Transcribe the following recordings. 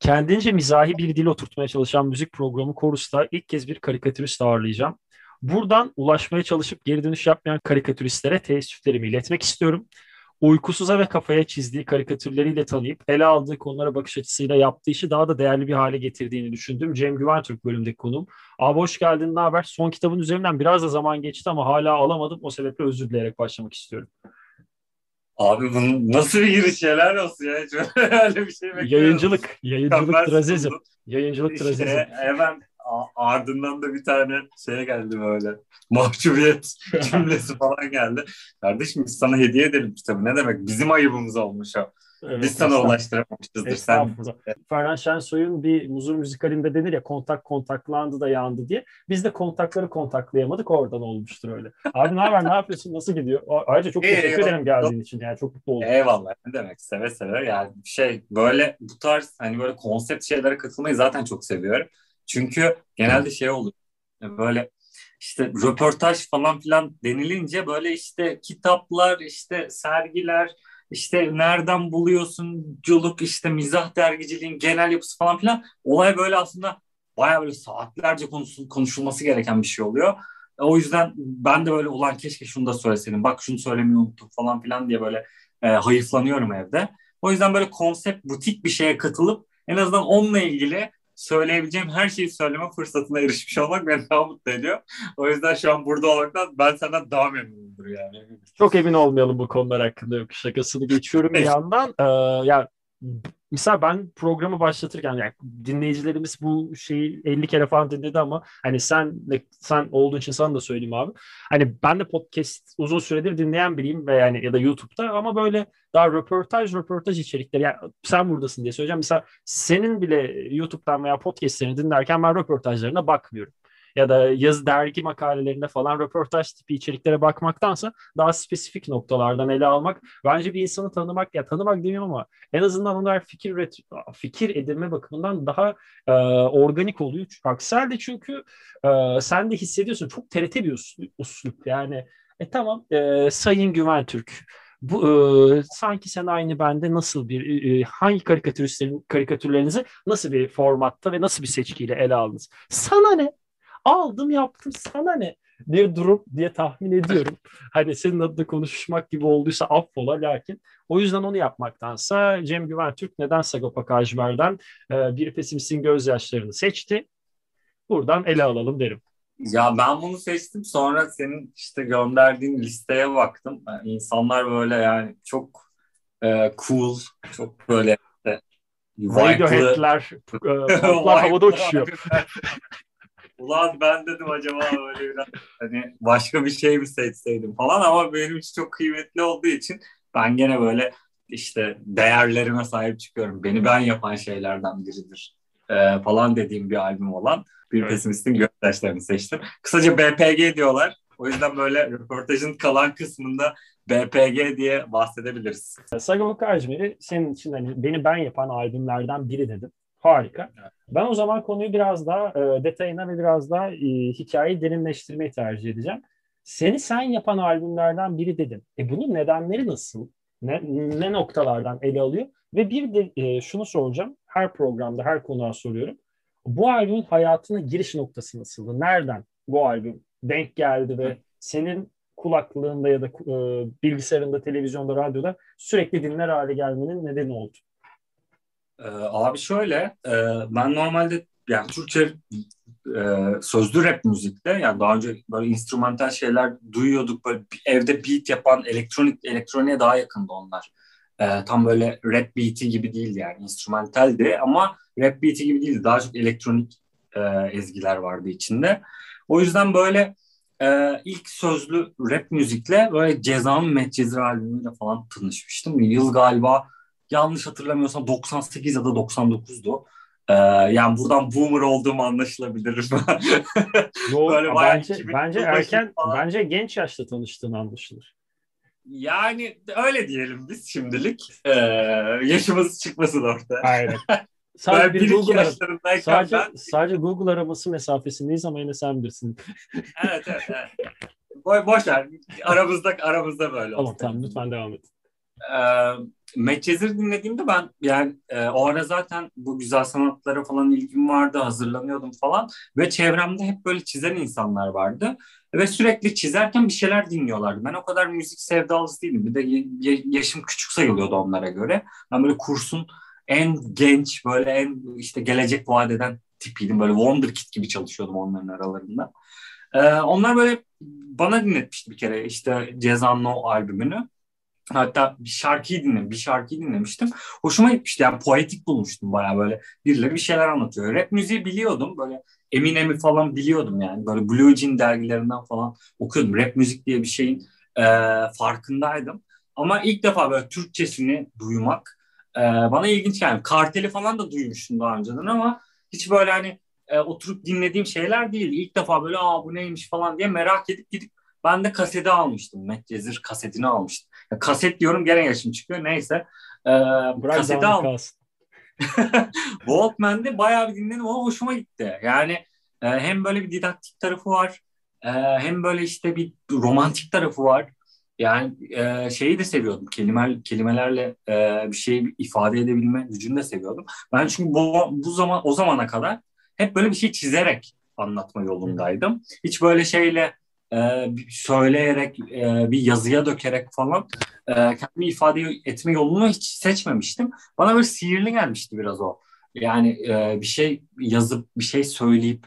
Kendince mizahi bir dil oturtmaya çalışan müzik programı Korus'ta ilk kez bir karikatürist ağırlayacağım. Buradan ulaşmaya çalışıp geri dönüş yapmayan karikatüristlere teessüflerimi iletmek istiyorum. Uykusuza ve kafaya çizdiği karikatürleriyle tanıyıp ele aldığı konulara bakış açısıyla yaptığı işi daha da değerli bir hale getirdiğini düşündüm. Cem Güventürk bölümdeki konuğum. Abi hoş geldin, ne haber? Son kitabın üzerinden biraz da zaman geçti ama hala alamadım. O sebeple özür dileyerek başlamak istiyorum. Abi bunun nasıl bir giriş helal olsun ya. Hiç öyle bir şey bekliyorum. Yayıncılık, yayıncılık trazizm. Yayıncılık işte trazizm. hemen ardından da bir tane şeye geldi böyle. Mahcubiyet cümlesi falan geldi. Kardeşim biz sana hediye edelim kitabı. Ne demek? Bizim ayıbımız olmuş o. Evet, biz sana ulaştıramamışızdır. Sen Ferhan Şensoy'un bir muzur müzikalinde denir ya kontak kontaklandı da yandı diye. Biz de kontakları kontaklayamadık oradan olmuştur öyle. Abi ne haber ne yapıyorsun nasıl gidiyor? Ayrıca çok teşekkür Eyvallah. ederim geldiğin için yani çok mutlu oldum. Eyvallah ne demek seve seve yani şey böyle bu tarz hani böyle konsept şeylere katılmayı zaten çok seviyorum. Çünkü genelde şey oluyor böyle işte röportaj falan filan denilince böyle işte kitaplar işte sergiler işte nereden buluyorsun culuk işte mizah dergiciliğin genel yapısı falan filan olay böyle aslında baya böyle saatlerce konuşul, konuşulması gereken bir şey oluyor. O yüzden ben de böyle ulan keşke şunu da söyleseydim bak şunu söylemeyi unuttum falan filan diye böyle e, hayıflanıyorum evde. O yüzden böyle konsept butik bir şeye katılıp en azından onunla ilgili söyleyebileceğim her şeyi söyleme fırsatına erişmiş olmak beni daha mutlu ediyor. O yüzden şu an burada olmaktan ben senden daha memnunumdur yani. Çok emin olmayalım bu konular hakkında. Yok şakasını geçiyorum bir yandan. Ee, ya Mesela ben programı başlatırken yani dinleyicilerimiz bu şeyi 50 kere falan dinledi ama hani sen sen olduğu için sana da söyleyeyim abi. Hani ben de podcast uzun süredir dinleyen biriyim ve yani ya da YouTube'da ama böyle daha röportaj röportaj içerikleri yani sen buradasın diye söyleyeceğim. Mesela senin bile YouTube'dan veya podcastlerini dinlerken ben röportajlarına bakmıyorum ya da yaz dergi makalelerinde falan röportaj tipi içeriklere bakmaktansa daha spesifik noktalardan ele almak bence bir insanı tanımak ya tanımak demiyorum ama en azından onlar fikir üret, fikir edinme bakımından daha e, organik oluyor. Aksi halde çünkü e, sen de hissediyorsun çok TRT bir uslup yani e tamam e, Sayın Güven Türk bu e, sanki sen aynı bende nasıl bir e, hangi karikatüristlerin karikatürlerinizi nasıl bir formatta ve nasıl bir seçkiyle ele aldınız? Sana ne? Aldım yaptım sana ne bir durum diye tahmin ediyorum. hani senin adına konuşmak gibi olduysa affola lakin o yüzden onu yapmaktansa Cem Güven Türk neden Sagopa Kajmer'den e, bir pesimistin gözyaşlarını seçti. Buradan ele alalım derim. Ya ben bunu seçtim sonra senin işte gönderdiğin listeye baktım. Yani insanlar böyle yani çok e, cool, çok böyle e, Radiohead'ler, e, havada uçuşuyor. Ulan ben dedim acaba öyle biraz hani başka bir şey mi seçseydim falan ama benim için çok kıymetli olduğu için ben gene böyle işte değerlerime sahip çıkıyorum. Beni ben yapan şeylerden biridir ee, falan dediğim bir albüm olan bir evet. pesimistin gözyaşlarını seçtim. Kısaca BPG diyorlar. O yüzden böyle röportajın kalan kısmında BPG diye bahsedebiliriz. Sagopa Kajmer'i senin için hani beni ben yapan albümlerden biri dedim. Harika. Ben o zaman konuyu biraz daha e, detayına ve biraz daha e, hikayeyi derinleştirmeyi tercih edeceğim. Seni sen yapan albümlerden biri dedim. E bunun nedenleri nasıl? Ne, ne noktalardan ele alıyor? Ve bir de e, şunu soracağım. Her programda, her konuğa soruyorum. Bu albümün hayatına giriş noktası nasıldı? Nereden bu albüm denk geldi ve senin kulaklığında ya da e, bilgisayarında, televizyonda, radyoda sürekli dinler hale gelmenin nedeni oldu? Ee, abi şöyle, e, ben normalde yani Türkçe e, sözlü rap müzikte yani daha önce böyle instrumental şeyler duyuyorduk böyle evde beat yapan elektronik elektroniğe daha yakındı onlar. E, tam böyle rap beat'i gibi değil yani instrumentaldi ama rap beat'i gibi değildi. Daha çok elektronik e, ezgiler vardı içinde. O yüzden böyle e, ilk sözlü rap müzikle böyle Ceza'nın Medcezir albümüyle falan tanışmıştım. Yıl galiba yanlış hatırlamıyorsam 98 ya da 99'du. Ee, yani buradan boomer olduğum anlaşılabilir. Yo, Böyle bence, bence erken, falan. bence genç yaşta tanıştığın anlaşılır. Yani öyle diyelim biz şimdilik. Ee, yaşımız çıkmasın orada. Aynen. Sadece bir, Google sadece, ben... sadece Google araması mesafesindeyiz ama yine sen bilirsin. evet evet. evet. Bo boş ver. Aramızda, aramızda böyle Tamam tamam lütfen devam et. Ee, Medcezir dinlediğimde ben yani e, o ara zaten bu güzel sanatlara falan ilgim vardı, hazırlanıyordum falan ve çevremde hep böyle çizen insanlar vardı ve sürekli çizerken bir şeyler dinliyorlardı. Ben o kadar müzik sevdalısı değilim. Bir de yaşım küçük sayılıyordu onlara göre. Ben böyle kursun en genç böyle en işte gelecek vadeden tipiydim. Böyle Wonderkid gibi çalışıyordum onların aralarında. Ee, onlar böyle bana dinletmişti bir kere işte Cezan No albümünü. Hatta bir şarkıyı dinledim, bir şarkıyı dinlemiştim. Hoşuma gitmişti yani poetik bulmuştum baya böyle. Birileri bir şeyler anlatıyor. Rap müziği biliyordum böyle Eminem'i falan biliyordum yani. Böyle Blue Jean dergilerinden falan okuyordum. Rap müzik diye bir şeyin e, farkındaydım. Ama ilk defa böyle Türkçesini duymak e, bana ilginç yani. Karteli falan da duymuştum daha önceden ama hiç böyle hani e, oturup dinlediğim şeyler değil. İlk defa böyle aa bu neymiş falan diye merak edip gidip ben de kaseti almıştım. Medcezir kasetini almıştım. Ya, kaset diyorum gene yaşım çıkıyor. Neyse. E, Bırak kaseti aldım. Walkman'de bayağı bir dinledim ama hoşuma gitti. Yani e, hem böyle bir didaktik tarafı var. E, hem böyle işte bir romantik tarafı var. Yani e, şeyi de seviyordum. Kelime, kelimelerle e, bir şey ifade edebilme gücünü de seviyordum. Ben çünkü bu, bu zaman o zamana kadar hep böyle bir şey çizerek anlatma yolundaydım. Hiç böyle şeyle e, söyleyerek e, bir yazıya dökerek falan e, kendimi ifade etme yolunu hiç seçmemiştim. Bana böyle sihirli gelmişti biraz o. Yani e, bir şey yazıp bir şey söyleyip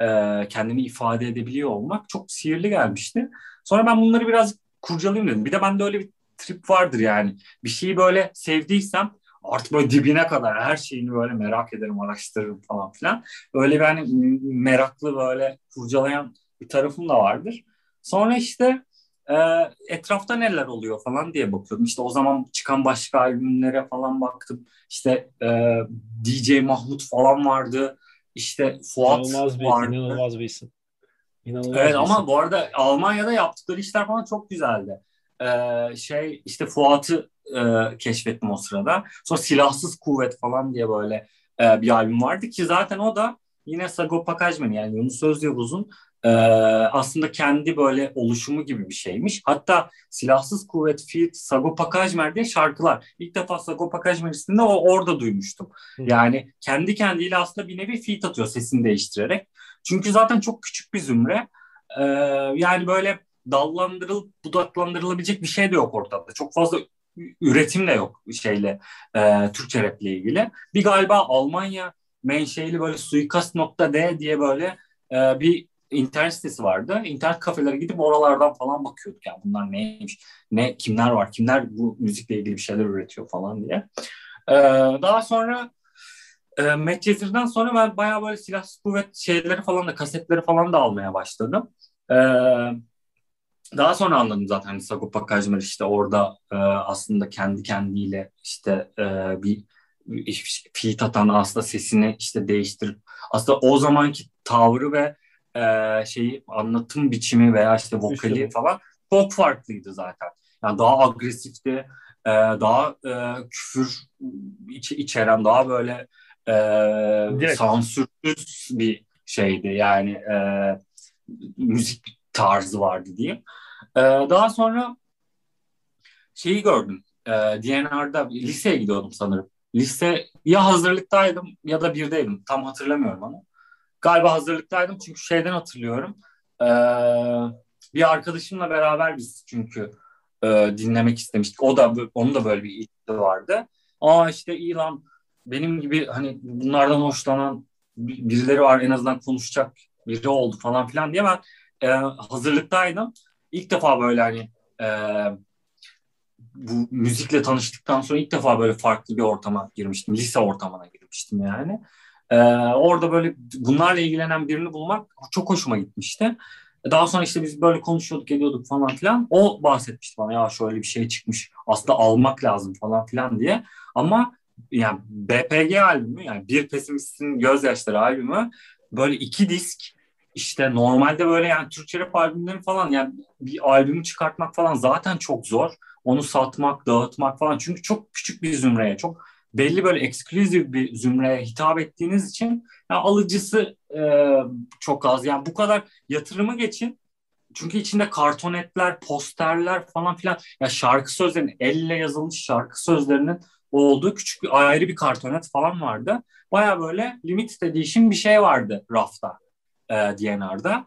e, kendimi ifade edebiliyor olmak çok sihirli gelmişti. Sonra ben bunları biraz kurcalayayım dedim. Bir de bende öyle bir trip vardır yani. Bir şeyi böyle sevdiysem artık böyle dibine kadar her şeyini böyle merak ederim, araştırırım falan filan. Öyle bir hani meraklı böyle kurcalayan bir tarafım da vardır. Sonra işte e, etrafta neler oluyor falan diye bakıyordum. İşte o zaman çıkan başka albümlere falan baktım. İşte e, DJ Mahmut falan vardı. İşte Fuat inanılmaz bir, vardı. İnanılmaz bir isim. İnanılmaz evet ama isim. bu arada Almanya'da yaptıkları işler falan çok güzeldi. Ee, şey işte Fuat'ı e, keşfettim o sırada. Sonra Silahsız Kuvvet falan diye böyle e, bir albüm vardı ki zaten o da yine Sagopa Kajmer yani Yunus Özyavuz'un e, aslında kendi böyle oluşumu gibi bir şeymiş. Hatta Silahsız Kuvvet Feat Sagopa Kajmer diye şarkılar. İlk defa Sagopa Kajmer ismini o orada duymuştum. Hı. Yani kendi kendiyle aslında bir nevi feat atıyor sesini değiştirerek. Çünkü zaten çok küçük bir zümre. E, yani böyle dallandırılıp budaklandırılabilecek bir şey de yok ortada. Çok fazla üretim de yok şeyle e, Türkçe rap ile ilgili. Bir galiba Almanya menşeili böyle suikast.d diye böyle e, bir internet sitesi vardı. İnternet kafelere gidip oralardan falan bakıyorduk. Yani bunlar neymiş, ne kimler var, kimler bu müzikle ilgili bir şeyler üretiyor falan diye. E, daha sonra e, Medcezir'den sonra ben bayağı böyle silah kuvvet şeyleri falan da kasetleri falan da almaya başladım. E, daha sonra anladım zaten hani Sagopa Kajmer işte orada e, aslında kendi kendiyle işte e, bir feat atan aslında sesini işte değiştirip aslında o zamanki tavrı ve e, şeyi anlatım biçimi veya işte vokali falan çok farklıydı zaten. Yani daha agresifti, e, daha e, küfür iç, içeren, daha böyle e, sansürsüz bir şeydi. Yani e, müzik tarzı vardı diyeyim. E, daha sonra şeyi gördüm. E, DNR'da liseye gidiyordum sanırım. Lise ya hazırlıktaydım ya da birdeydim. Tam hatırlamıyorum onu. Galiba hazırlıktaydım çünkü şeyden hatırlıyorum. E, bir arkadaşımla beraber biz çünkü e, dinlemek istemiştik. O da onun da böyle bir ilgisi vardı. Aa işte İlan benim gibi hani bunlardan hoşlanan birileri var en azından konuşacak biri oldu falan filan diye ben e, hazırlıktaydım. İlk defa böyle hani e, bu müzikle tanıştıktan sonra ilk defa böyle farklı bir ortama girmiştim. Lise ortamına girmiştim yani. Ee, orada böyle bunlarla ilgilenen birini bulmak çok hoşuma gitmişti. Daha sonra işte biz böyle konuşuyorduk ediyorduk falan filan. O bahsetmişti bana ya şöyle bir şey çıkmış. Aslında almak lazım falan filan diye. Ama yani BPG albümü yani Bir Pesimistin Gözyaşları albümü böyle iki disk işte normalde böyle yani Türkçe rap albümleri falan yani bir albümü çıkartmak falan zaten çok zor. Onu satmak, dağıtmak falan. Çünkü çok küçük bir zümreye, çok belli böyle ekskluzif bir zümreye hitap ettiğiniz için yani alıcısı e, çok az. Yani bu kadar yatırımı geçin çünkü içinde kartonetler, posterler falan filan. Ya şarkı sözlerinin, elle yazılmış şarkı sözlerinin olduğu küçük bir ayrı bir kartonet falan vardı. Baya böyle limited edition bir şey vardı rafta e, DNR'da.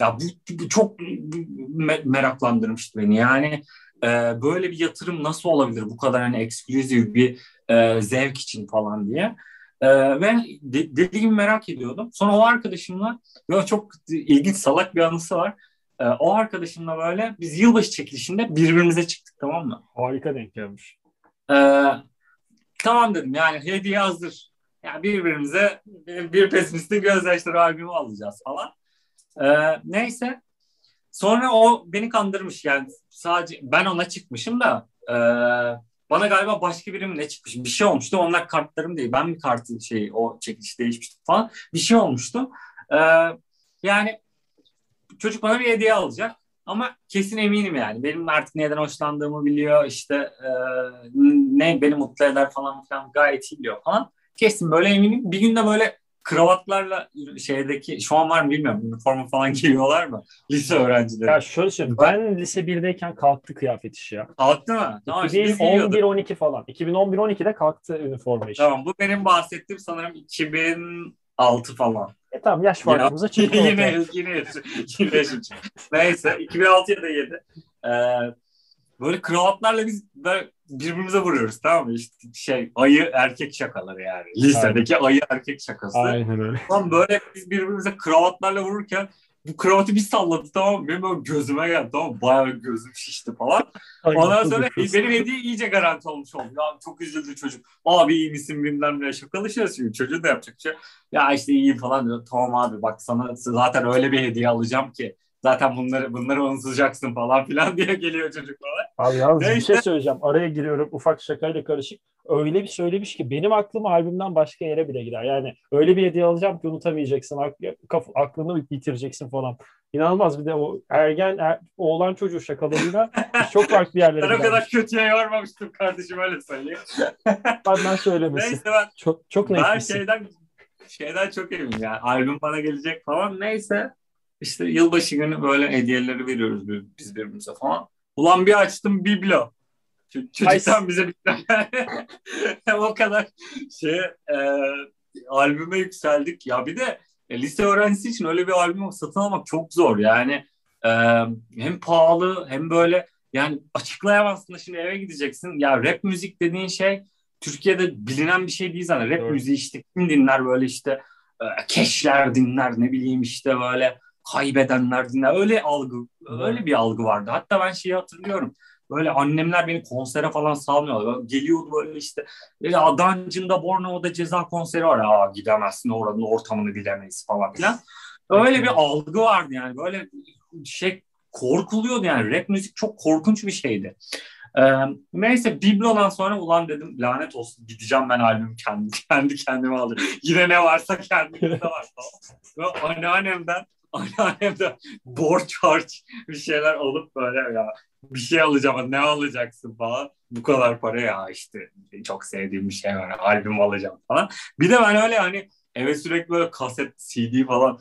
Ya bu, bu çok me- meraklandırmıştı beni. Yani e, böyle bir yatırım nasıl olabilir bu kadar hani ekskluzif bir e, zevk için falan diye. E, ve de, dediğim merak ediyordum. Sonra o arkadaşımla böyle çok ilginç salak bir anısı var. E, o arkadaşımla böyle biz yılbaşı çekilişinde birbirimize çıktık tamam mı? Harika denk gelmiş. E, tamam dedim yani hediye hazır. Yani birbirimize bir pesimistin gözyaşları albümü alacağız falan. E, neyse. Sonra o beni kandırmış. Yani sadece ben ona çıkmışım da e, bana galiba başka birim ne çıkmış? Bir şey olmuştu. Onlar kartlarım değil. Ben bir kartı şey o çekiliş değişmişti falan. Bir şey olmuştu. E, yani çocuk bana bir hediye alacak. Ama kesin eminim yani. Benim artık neden hoşlandığımı biliyor. İşte e, ne beni mutlu eder falan filan gayet iyi biliyor falan. Kesin böyle eminim. Bir gün de böyle kravatlarla şeydeki şu an var mı bilmiyorum üniforma falan giyiyorlar mı lise öğrencileri? Ya şöyle söyleyeyim ben lise 1'deyken kalktı kıyafet işi ya. Kalktı mı? Tamam, 2011-12 falan. 2011-12'de kalktı üniforma işi. Tamam bu benim bahsettiğim sanırım 2006 falan. E tamam yaş farkımıza çıktı. yine, yine, yine, yine yaşım Neyse 2006 ya da 7. Ee, böyle kravatlarla biz böyle birbirimize vuruyoruz tamam mı? İşte şey ayı erkek şakaları yani. Lisedeki Aynen. ayı erkek şakası. Aynen öyle. Tamam böyle biz birbirimize kravatlarla vururken bu kravatı bir salladı tamam mı? Benim böyle gözüme geldi tamam mı? Bayağı gözüm şişti falan. Ondan sonra benim hediye iyice garanti olmuş oldu. Ya çok üzüldü çocuk. Abi iyi misin bilmem ne şakalaşıyoruz şimdi. Çocuğun da yapacak şey. Ya işte iyiyim falan diyor. Tamam abi bak sana zaten öyle bir hediye alacağım ki zaten bunları bunları unutacaksın falan filan diye geliyor çocuklara. Abi yalnız Neyse. bir şey söyleyeceğim. Araya giriyorum ufak şakayla karışık. Öyle bir söylemiş ki benim aklım albümden başka yere bile gider. Yani öyle bir hediye alacağım ki unutamayacaksın. Aklını bitireceksin falan. İnanılmaz bir de o ergen er, oğlan çocuğu şakalarıyla çok farklı yerlere Ben o kadar kötüye yormamıştım kardeşim öyle söyleyeyim. Benden söylemesi. Neyse ben, çok, çok ben şeyden, şeyden çok eminim yani. Albüm bana gelecek falan. Neyse işte yılbaşı günü böyle hediyeleri veriyoruz biz birbirimize falan. Ulan bir açtım biblo. Çocuktan bize bir o kadar şey e, albüme yükseldik. Ya bir de e, lise öğrencisi için öyle bir albüm satın almak çok zor. Yani e, hem pahalı hem böyle yani açıklayamazsın şimdi eve gideceksin. Ya rap müzik dediğin şey Türkiye'de bilinen bir şey değil zaten. Rap Doğru. müziği işte kim dinler böyle işte e, keşler dinler ne bileyim işte böyle kaybedenler dinler. Öyle algı, öyle bir algı vardı. Hatta ben şeyi hatırlıyorum. Böyle annemler beni konsere falan salmıyorlar. Geliyordu böyle işte ya Dungeon'da Bornova'da ceza konseri var. Aa gidemezsin oranın ortamını bilemeyiz falan filan. Öyle bir algı vardı yani. Böyle şey korkuluyordu yani. Rap müzik çok korkunç bir şeydi. Ee, neyse Biblo'dan sonra ulan dedim lanet olsun gideceğim ben albüm kendi kendi kendime alırım. Yine ne varsa kendimde var. Ve anneannemden anneannemden borç harç bir şeyler alıp böyle ya bir şey alacağım ne alacaksın falan. Bu kadar para ya işte çok sevdiğim bir şey var albüm alacağım falan. Bir de ben öyle hani eve sürekli böyle kaset CD falan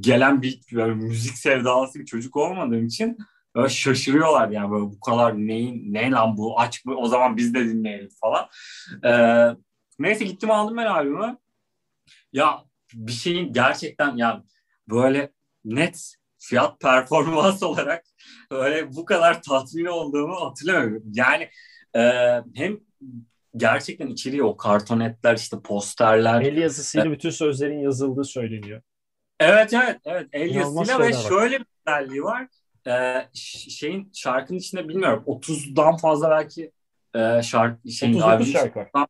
gelen bir böyle müzik sevdalısı bir çocuk olmadığım için böyle şaşırıyorlar yani böyle bu kadar neyin ne lan bu aç mı o zaman biz de dinleyelim falan. Ee, neyse gittim aldım ben albümü. Ya bir şeyin gerçekten ya böyle net fiyat performans olarak öyle bu kadar tatmin olduğumu hatırlamıyorum. Yani e, hem gerçekten içeriği o kartonetler işte posterler. El yazısıyla bütün sözlerin yazıldığı söyleniyor. Evet evet evet el yazısıyla ve şöyle bir özelliği var. Ee, şeyin şarkının içinde bilmiyorum 30'dan fazla belki e, şarkı şeyin 39 şarkı var.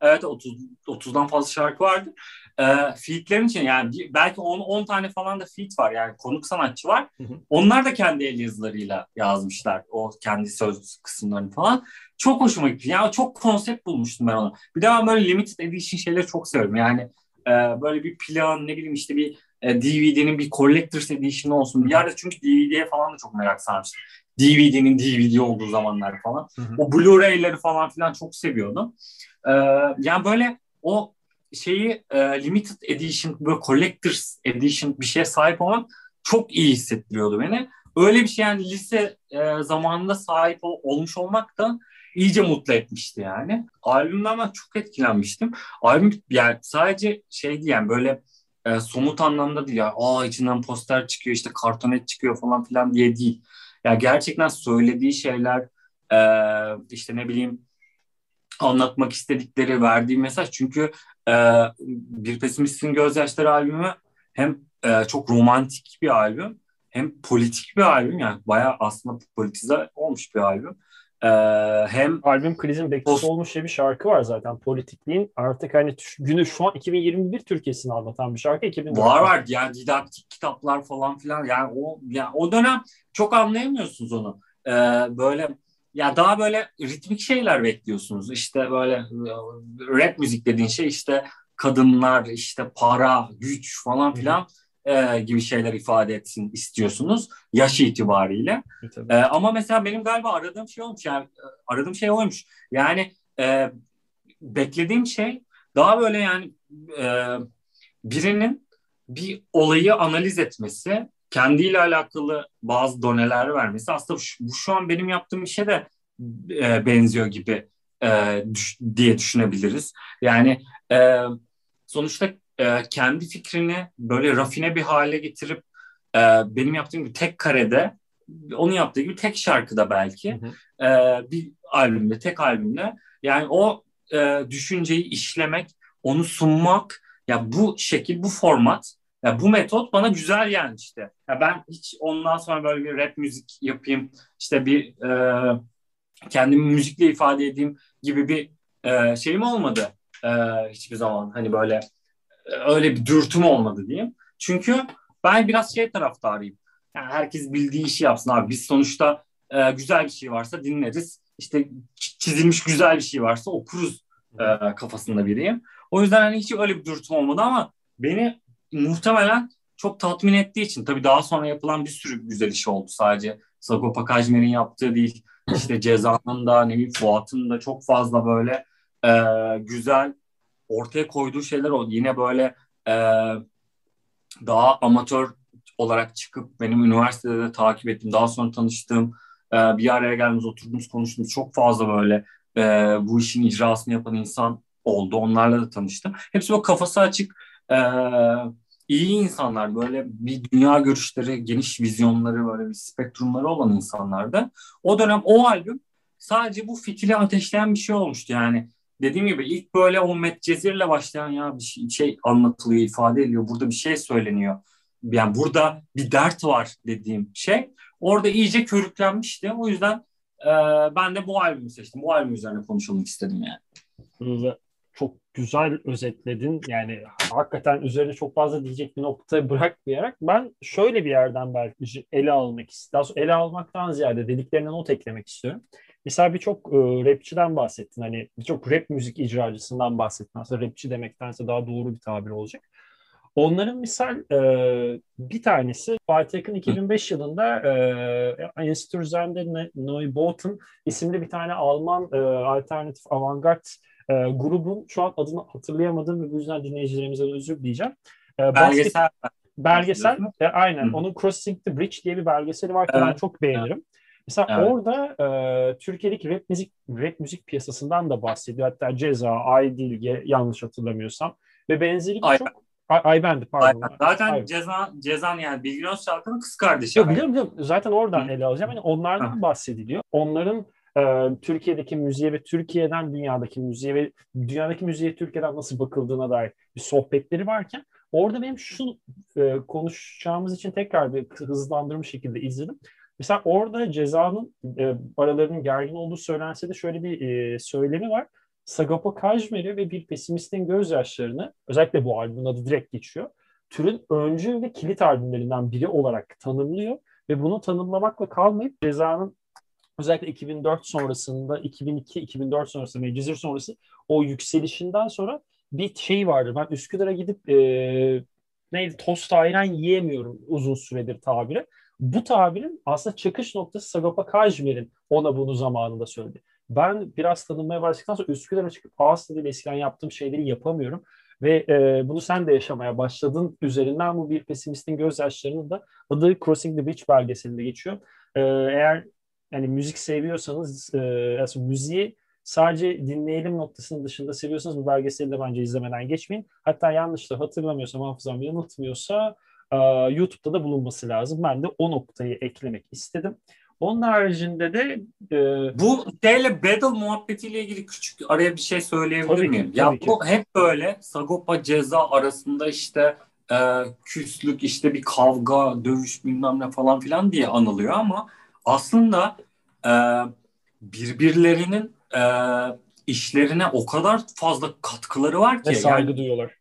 Evet 30 30'dan fazla şarkı vardı e, featlerin için yani belki 10, 10 tane falan da feat var yani konuk sanatçı var. Hı hı. Onlar da kendi el yazılarıyla yazmışlar o kendi söz kısımlarını falan. Çok hoşuma gitti. Yani çok konsept bulmuştum ben onu. Bir de ben böyle limited edition şeyleri çok seviyorum. Yani e, böyle bir plan ne bileyim işte bir e, DVD'nin bir collector's edition olsun. Bir yerde çünkü DVD'ye falan da çok merak sarmıştım. DVD'nin DVD olduğu zamanlar falan. Hı hı. O Blu-ray'leri falan filan çok seviyordum. Ee, yani böyle o şeyi e, limited edition böyle collector's edition bir şeye sahip olmak çok iyi hissettiriyordu beni. öyle bir şey yani lise e, zamanında sahip ol, olmuş olmak da iyice mutlu etmişti yani. Albümden ben çok etkilenmiştim. Albüm yani sadece şeydi yani böyle e, somut anlamda değil ya. Aa içinden poster çıkıyor işte kartonet çıkıyor falan filan diye değil. Ya yani gerçekten söylediği şeyler e, işte ne bileyim anlatmak istedikleri, verdiği mesaj. Çünkü e, Bir Pesimistin Gözyaşları albümü hem e, çok romantik bir albüm hem politik bir albüm. Yani bayağı aslında politize olmuş bir albüm. Ee, hem albüm krizin bekçisi olmuş şey bir şarkı var zaten politikliğin artık hani günü şu an 2021 Türkiye'sini anlatan bir şarkı 2004. Var var yani didaktik kitaplar falan filan yani o yani o dönem çok anlayamıyorsunuz onu. Ee, böyle ya daha böyle ritmik şeyler bekliyorsunuz. İşte böyle rap müzik dediğin şey işte kadınlar, işte para, güç falan filan e, gibi şeyler ifade etsin istiyorsunuz yaş itibariyle. E, ama mesela benim galiba aradığım şey olmuş yani e, aradığım şey oymuş. Yani e, beklediğim şey daha böyle yani e, birinin bir olayı analiz etmesi, kendiyle alakalı bazı doneler vermesi aslında şu, bu şu an benim yaptığım işe de e, benziyor gibi e, düş, diye düşünebiliriz. Yani e, sonuçta e, kendi fikrini böyle rafine bir hale getirip e, benim yaptığım gibi tek karede onu yaptığı gibi tek şarkıda belki hı hı. E, bir albümde tek albümde yani o e, düşünceyi işlemek onu sunmak ya bu şekil bu format ya bu metot bana güzel gelmişti. Ya ben hiç ondan sonra böyle bir rap müzik yapayım işte bir e, kendimi müzikle ifade edeyim gibi bir e, şeyim olmadı e, hiçbir zaman. Hani böyle öyle bir dürtüm olmadı diyeyim. Çünkü ben biraz şey taraftarıyım. Yani herkes bildiği işi yapsın abi. Biz sonuçta e, güzel bir şey varsa dinleriz. İşte çizilmiş güzel bir şey varsa okuruz e, kafasında biriyim. O yüzden hani hiç öyle bir dürtüm olmadı ama beni muhtemelen çok tatmin ettiği için tabii daha sonra yapılan bir sürü güzel iş oldu sadece. Sagopa Kajmer'in yaptığı değil. İşte Ceza'nın da ne bileyim Fuat'ın da çok fazla böyle e, güzel ortaya koyduğu şeyler oldu. Yine böyle e, daha amatör olarak çıkıp benim üniversitede de takip ettim. Daha sonra tanıştığım e, bir araya geldiğimiz oturduğumuz konuştuğumuz çok fazla böyle e, bu işin icrasını yapan insan oldu. Onlarla da tanıştım. Hepsi böyle kafası açık e, iyi insanlar. Böyle bir dünya görüşleri, geniş vizyonları, böyle bir spektrumları olan insanlardı. O dönem o albüm sadece bu fitili ateşleyen bir şey olmuştu. Yani dediğim gibi ilk böyle o Medcezir'le başlayan ya bir şey, şey anlatılıyor, ifade ediliyor. Burada bir şey söyleniyor. Yani burada bir dert var dediğim şey. Orada iyice körüklenmişti. O yüzden e, ben de bu albümü seçtim. Bu albüm üzerine konuşalım istedim yani. Çok güzel özetledin. Yani hakikaten üzerine çok fazla diyecek bir nokta bırakmayarak ben şöyle bir yerden belki ele almak istiyorum. Ele almaktan ziyade dediklerine not eklemek istiyorum. Mesela birçok e, rapçiden bahsettin. Hani birçok rap müzik icracısından bahsettin. Aslında rapçi demektense daha doğru bir tabir olacak. Onların misal e, bir tanesi Fatih Akın 2005 yılında e, Enstürzende Neubauten isimli bir tane Alman e, alternatif avantgard e, grubun şu an adını hatırlayamadım ve bu yüzden dinleyicilerimize özür diyeceğim. E, belgesel. Belgesel. E, aynen. Hı. Onun Crossing the Bridge diye bir belgeseli var ki evet. ben çok beğenirim. Mesela evet. orada e, Türkiye'deki rap müzik rap müzik piyasasından da bahsediyor. Hatta Ceza, Aydilge yanlış hatırlamıyorsam ve benzeri çok Ay, Ayben'di pardon. Ayben. Zaten Ayben. Ceza, Cezan yani Bilgin Özçalkan'ın kız kardeşi. Yok, biliyorum biliyorum. Zaten oradan Hı. ele alacağım. Yani onlardan Hı. bahsediliyor. Onların e, Türkiye'deki müziğe ve Türkiye'den dünyadaki müziğe ve dünyadaki müziğe Türkiye'den nasıl bakıldığına dair bir sohbetleri varken orada benim şu e, konuşacağımız için tekrar bir hızlandırmış şekilde izledim. Mesela orada cezanın e, aralarının gergin olduğu söylense de şöyle bir e, söylemi var. Sagopa Kajmer'i ve bir pesimistin gözyaşlarını özellikle bu albümün adı direkt geçiyor. Türün öncü ve kilit albümlerinden biri olarak tanımlıyor ve bunu tanımlamakla kalmayıp cezanın özellikle 2004 sonrasında 2002-2004 sonrası Mecizir sonrası o yükselişinden sonra bir şey vardır. Ben Üsküdar'a gidip e, neydi tost ayran yiyemiyorum uzun süredir tabiri. Bu tabirin aslında çıkış noktası Sagopa Kajmer'in ona bunu zamanında söyledi. Ben biraz tanınmaya başladıktan sonra Üsküdar'a çıkıp ağız tadıyla eskiden yaptığım şeyleri yapamıyorum. Ve e, bunu sen de yaşamaya başladın. Üzerinden bu bir pesimistin gözyaşlarının da adı Crossing the Beach belgeselinde geçiyor. E, eğer yani müzik seviyorsanız e, aslında müziği sadece dinleyelim noktasının dışında seviyorsanız bu belgeseli de bence izlemeden geçmeyin. Hatta yanlış da hatırlamıyorsam hafızam yanıltmıyorsa e, YouTube'da da bulunması lazım. Ben de o noktayı eklemek istedim. Onun haricinde de e... bu şeyle battle muhabbetiyle ilgili küçük araya bir şey söyleyebilir tabii miyim? Ki, ya ki. bu hep böyle Sagopa ceza arasında işte e, küslük işte bir kavga, dövüş bilmem ne falan filan diye anılıyor ama aslında e, birbirlerinin e, işlerine o kadar fazla katkıları var ki. Ve saygı yani, duyuyorlar.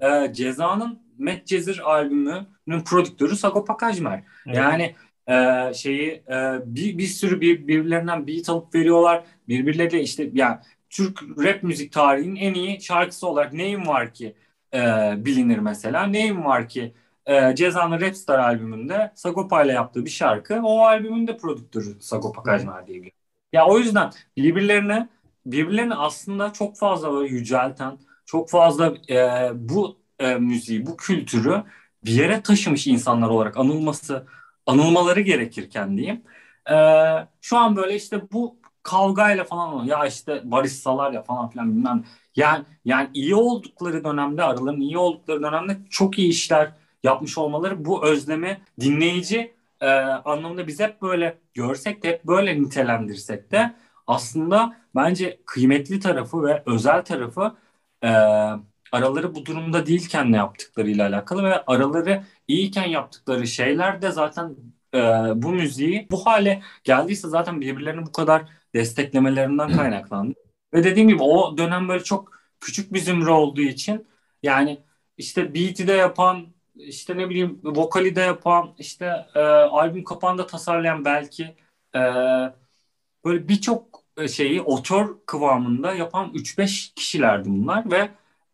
E, Ceza'nın Medcezir albümünün prodüktörü Sagopa Kajmer. Evet. Yani e, şeyi e, bir, bir sürü bir, birbirlerinden beat alıp veriyorlar. Birbirleriyle işte yani Türk rap müzik tarihinin en iyi şarkısı olarak neyim var ki e, bilinir mesela. Neyim var ki e, Ceza'nın Rapstar albümünde Sagopa ile yaptığı bir şarkı. O albümün de prodüktörü Sagopa Kajmer diye biliyorum. Ya o yüzden birbirlerine birbirlerini aslında çok fazla böyle yücelten, çok fazla e, bu e, müziği, bu kültürü bir yere taşımış insanlar olarak anılması, anılmaları gerekirken diyeyim. E, şu an böyle işte bu kavgayla falan ya işte barışsalar ya falan filan bilmem. Yani yani iyi oldukları dönemde, aralarının iyi oldukları dönemde çok iyi işler yapmış olmaları bu özlemi dinleyici e, anlamında biz hep böyle görsek de hep böyle nitelendirsek de aslında bence kıymetli tarafı ve özel tarafı e, araları bu durumda değilken ne yaptıklarıyla alakalı ve araları iyiyken yaptıkları şeyler de zaten e, bu müziği bu hale geldiyse zaten birbirlerini bu kadar desteklemelerinden kaynaklandı. Ve dediğim gibi o dönem böyle çok küçük bir zümre olduğu için yani işte beat'i de yapan işte ne bileyim vokali de yapan işte e, albüm kapağında tasarlayan belki e, böyle birçok şeyi otör kıvamında yapan 3-5 kişilerdi bunlar ve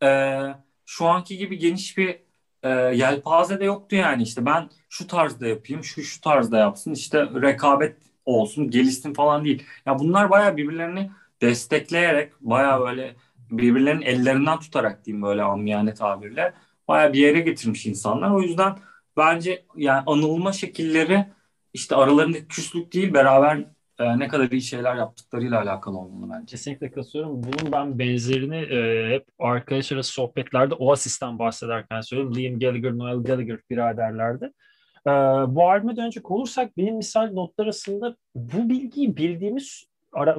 e, şu anki gibi geniş bir e, yelpaze de yoktu yani işte ben şu tarzda yapayım şu şu tarzda yapsın işte rekabet olsun gelişsin falan değil. Ya bunlar baya birbirlerini destekleyerek baya böyle birbirlerinin ellerinden tutarak diyeyim böyle amiyane tabirle baya bir yere getirmiş insanlar. O yüzden bence yani anılma şekilleri işte aralarındaki küslük değil beraber e, ne kadar iyi şeyler yaptıklarıyla alakalı olmalı bence. Kesinlikle katılıyorum. Bunun ben benzerini e, hep arkadaş arası sohbetlerde Oasis'ten bahsederken söylüyorum. Liam Gallagher, Noel Gallagher biraderlerdi. E, bu albüme dönecek olursak benim misal notlar arasında bu bilgiyi bildiğimiz ara,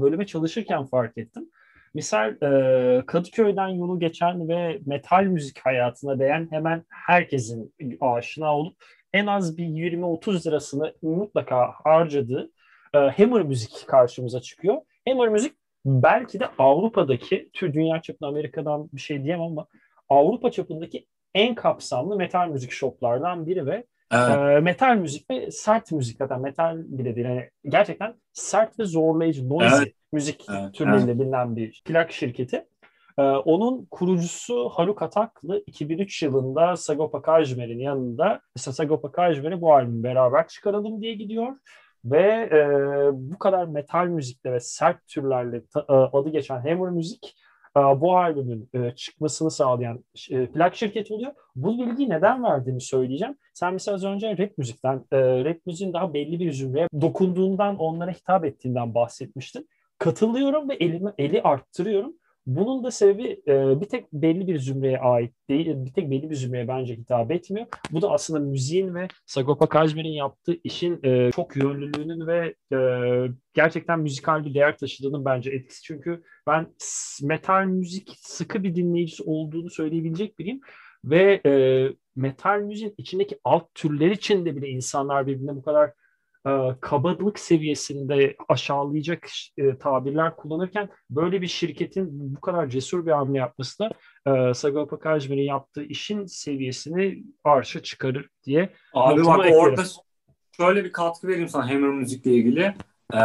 bölüme çalışırken fark ettim. Misal e, Kadıköy'den yolu geçen ve metal müzik hayatına değen hemen herkesin aşina olup en az bir 20-30 lirasını mutlaka harcadığı e, Hammer müzik karşımıza çıkıyor. Hammer müzik belki de Avrupa'daki, tür dünya çapında Amerika'dan bir şey diyemem ama Avrupa çapındaki en kapsamlı metal müzik shoplardan biri ve evet. e, metal müzik ve sert müzik zaten metal bile değil. Yani gerçekten sert ve zorlayıcı, noisy evet. müzik evet. türlerinde evet. bilinen bir plak şirketi. Ee, onun kurucusu Haluk Ataklı 2003 yılında Sagopa Kajmer'in yanında mesela Sagopa Kajmer'i bu albüm beraber çıkaralım diye gidiyor. Ve e, bu kadar metal müzikle ve sert türlerle ta, e, adı geçen Hammer Müzik bu albümün e, çıkmasını sağlayan e, plak şirketi oluyor. Bu bilgiyi neden verdiğimi söyleyeceğim. Sen mesela az önce rap müzikten, e, rap müziğin daha belli bir zümreye dokunduğundan, onlara hitap ettiğinden bahsetmiştin. Katılıyorum ve elimi, eli arttırıyorum. Bunun da sebebi e, bir tek belli bir zümreye ait değil, bir tek belli bir zümreye bence hitap etmiyor. Bu da aslında müziğin ve Sagopa Kajmer'in yaptığı işin e, çok yönlülüğünün ve e, gerçekten müzikal bir değer taşıdığının bence etkisi. Çünkü ben metal müzik sıkı bir dinleyicisi olduğunu söyleyebilecek biriyim. Ve e, metal müziğin içindeki alt türler içinde bile insanlar birbirine bu kadar e, kabadılık seviyesinde aşağılayacak e, tabirler kullanırken böyle bir şirketin bu kadar cesur bir hamle yapması da e, Sagopa Kajmer'in yaptığı işin seviyesini arşa çıkarır diye. Abi bak eklerim. orada şöyle bir katkı vereyim sana Hammer Müzik'le ilgili. Ee,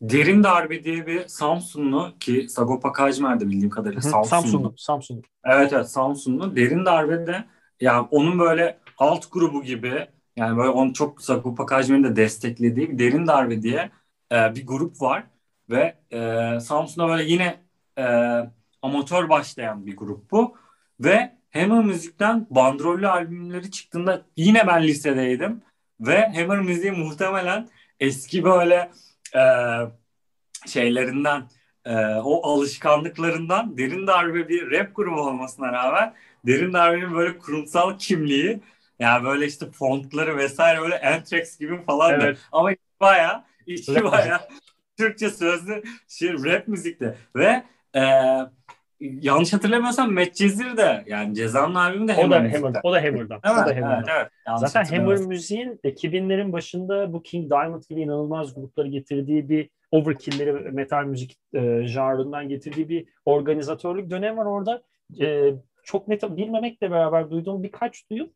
Derin Darbe diye bir Samsunlu ki Sagopa Kajmer de bildiğim kadarıyla Samsunlu. Samsunlu. Samsunlu. Evet evet Samsunlu. Derin Darbe'de yani onun böyle alt grubu gibi yani böyle onu çok Sagopa Kajmer'in de desteklediği bir Derin Darbe diye e, bir grup var. Ve e, Samsun'da böyle yine e, amatör başlayan bir grup bu. Ve Hammer Müzik'ten bandrollü albümleri çıktığında yine ben lisedeydim. Ve Hammer Müziği muhtemelen eski böyle e, şeylerinden e, o alışkanlıklarından derin darbe bir rap grubu olmasına rağmen derin darbenin böyle kurumsal kimliği yani böyle işte fontları vesaire böyle Anthrax gibi falan evet. da. ama baya içi baya Türkçe sözlü şey, rap müzikte ve e, yanlış hatırlamıyorsam Matt Cezir de yani Ceza'nın albümü de. O da Hammer, o da Hammer'dan. Evet, o da Hammer'dan. Evet, evet. Zaten Hammer müziğin 2000'lerin başında bu King Diamond gibi inanılmaz grupları getirdiği bir overkill'leri metal müzik e, janrından getirdiği bir organizatörlük dönem var orada. E, çok net bilmemekle beraber duyduğum birkaç duyum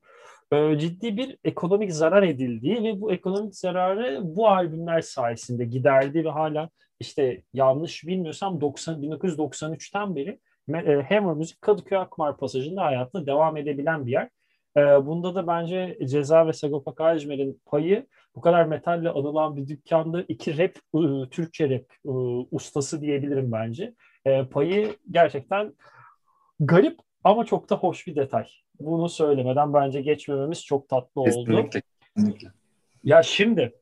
ciddi bir ekonomik zarar edildiği ve bu ekonomik zararı bu albümler sayesinde giderdi ve hala işte yanlış bilmiyorsam 90 1993'ten beri e, Hammer Müzik Kadıköy Akmar Pasajı'nda hayatına devam edebilen bir yer. E, bunda da bence Ceza ve Sagopa Kajmer'in payı bu kadar metalle anılan bir dükkanda iki rap, e, Türkçe rap ustası diyebilirim bence. Payı gerçekten garip ama çok da hoş bir detay. Bunu söylemeden bence geçmememiz çok tatlı oldu. Kesinlikle. Ya şimdi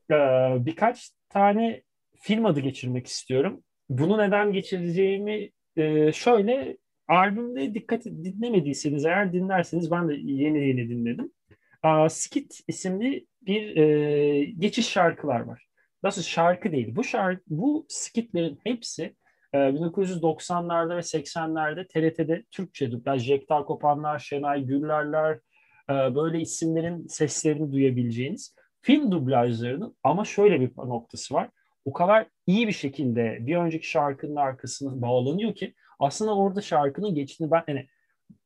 birkaç tane film adı geçirmek istiyorum. Bunu neden geçireceğimi e, şöyle albümde dikkat dinlemediyseniz eğer dinlerseniz ben de yeni yeni dinledim. Skit isimli bir e, geçiş şarkılar var. Nasıl şarkı değil. Bu şarkı bu skitlerin hepsi e, 1990'larda ve 80'lerde TRT'de Türkçe dublaj Jektar Kopanlar, Şenay Güllerler e, böyle isimlerin seslerini duyabileceğiniz film dublajlarının ama şöyle bir noktası var. O kadar iyi bir şekilde bir önceki şarkının arkasına bağlanıyor ki aslında orada şarkının geçtiğini ben hani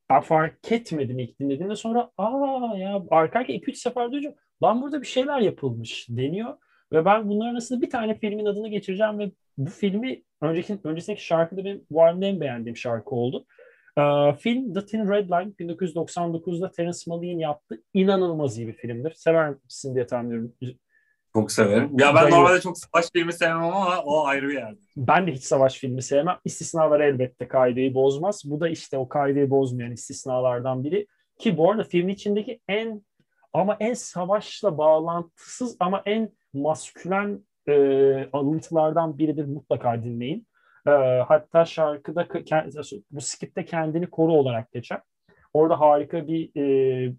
ben fark etmedim ilk dinlediğimde. Sonra aa ya arka arka 2-3 sefer duyunca lan burada bir şeyler yapılmış deniyor ve ben bunların arasında bir tane filmin adını geçireceğim ve bu filmi önceki, öncesindeki şarkıda benim bu albümde en beğendiğim şarkı oldu. Ee, film The Thin Red Line 1999'da Terence Malick'in yaptığı inanılmaz iyi bir filmdir. Sever misin diye tahmin ediyorum. Çok severim. Ya ben Bayılır. normalde çok savaş filmi sevmem ama o ayrı bir yerde. Ben de hiç savaş filmi sevmem. İstisnalar elbette kaideyi bozmaz. Bu da işte o kaideyi bozmayan istisnalardan biri. Ki bu arada filmin içindeki en ama en savaşla bağlantısız ama en maskülen e, alıntılardan biridir mutlaka dinleyin. E, hatta şarkıda bu skipte kendini koru olarak geçer. Orada harika bir e,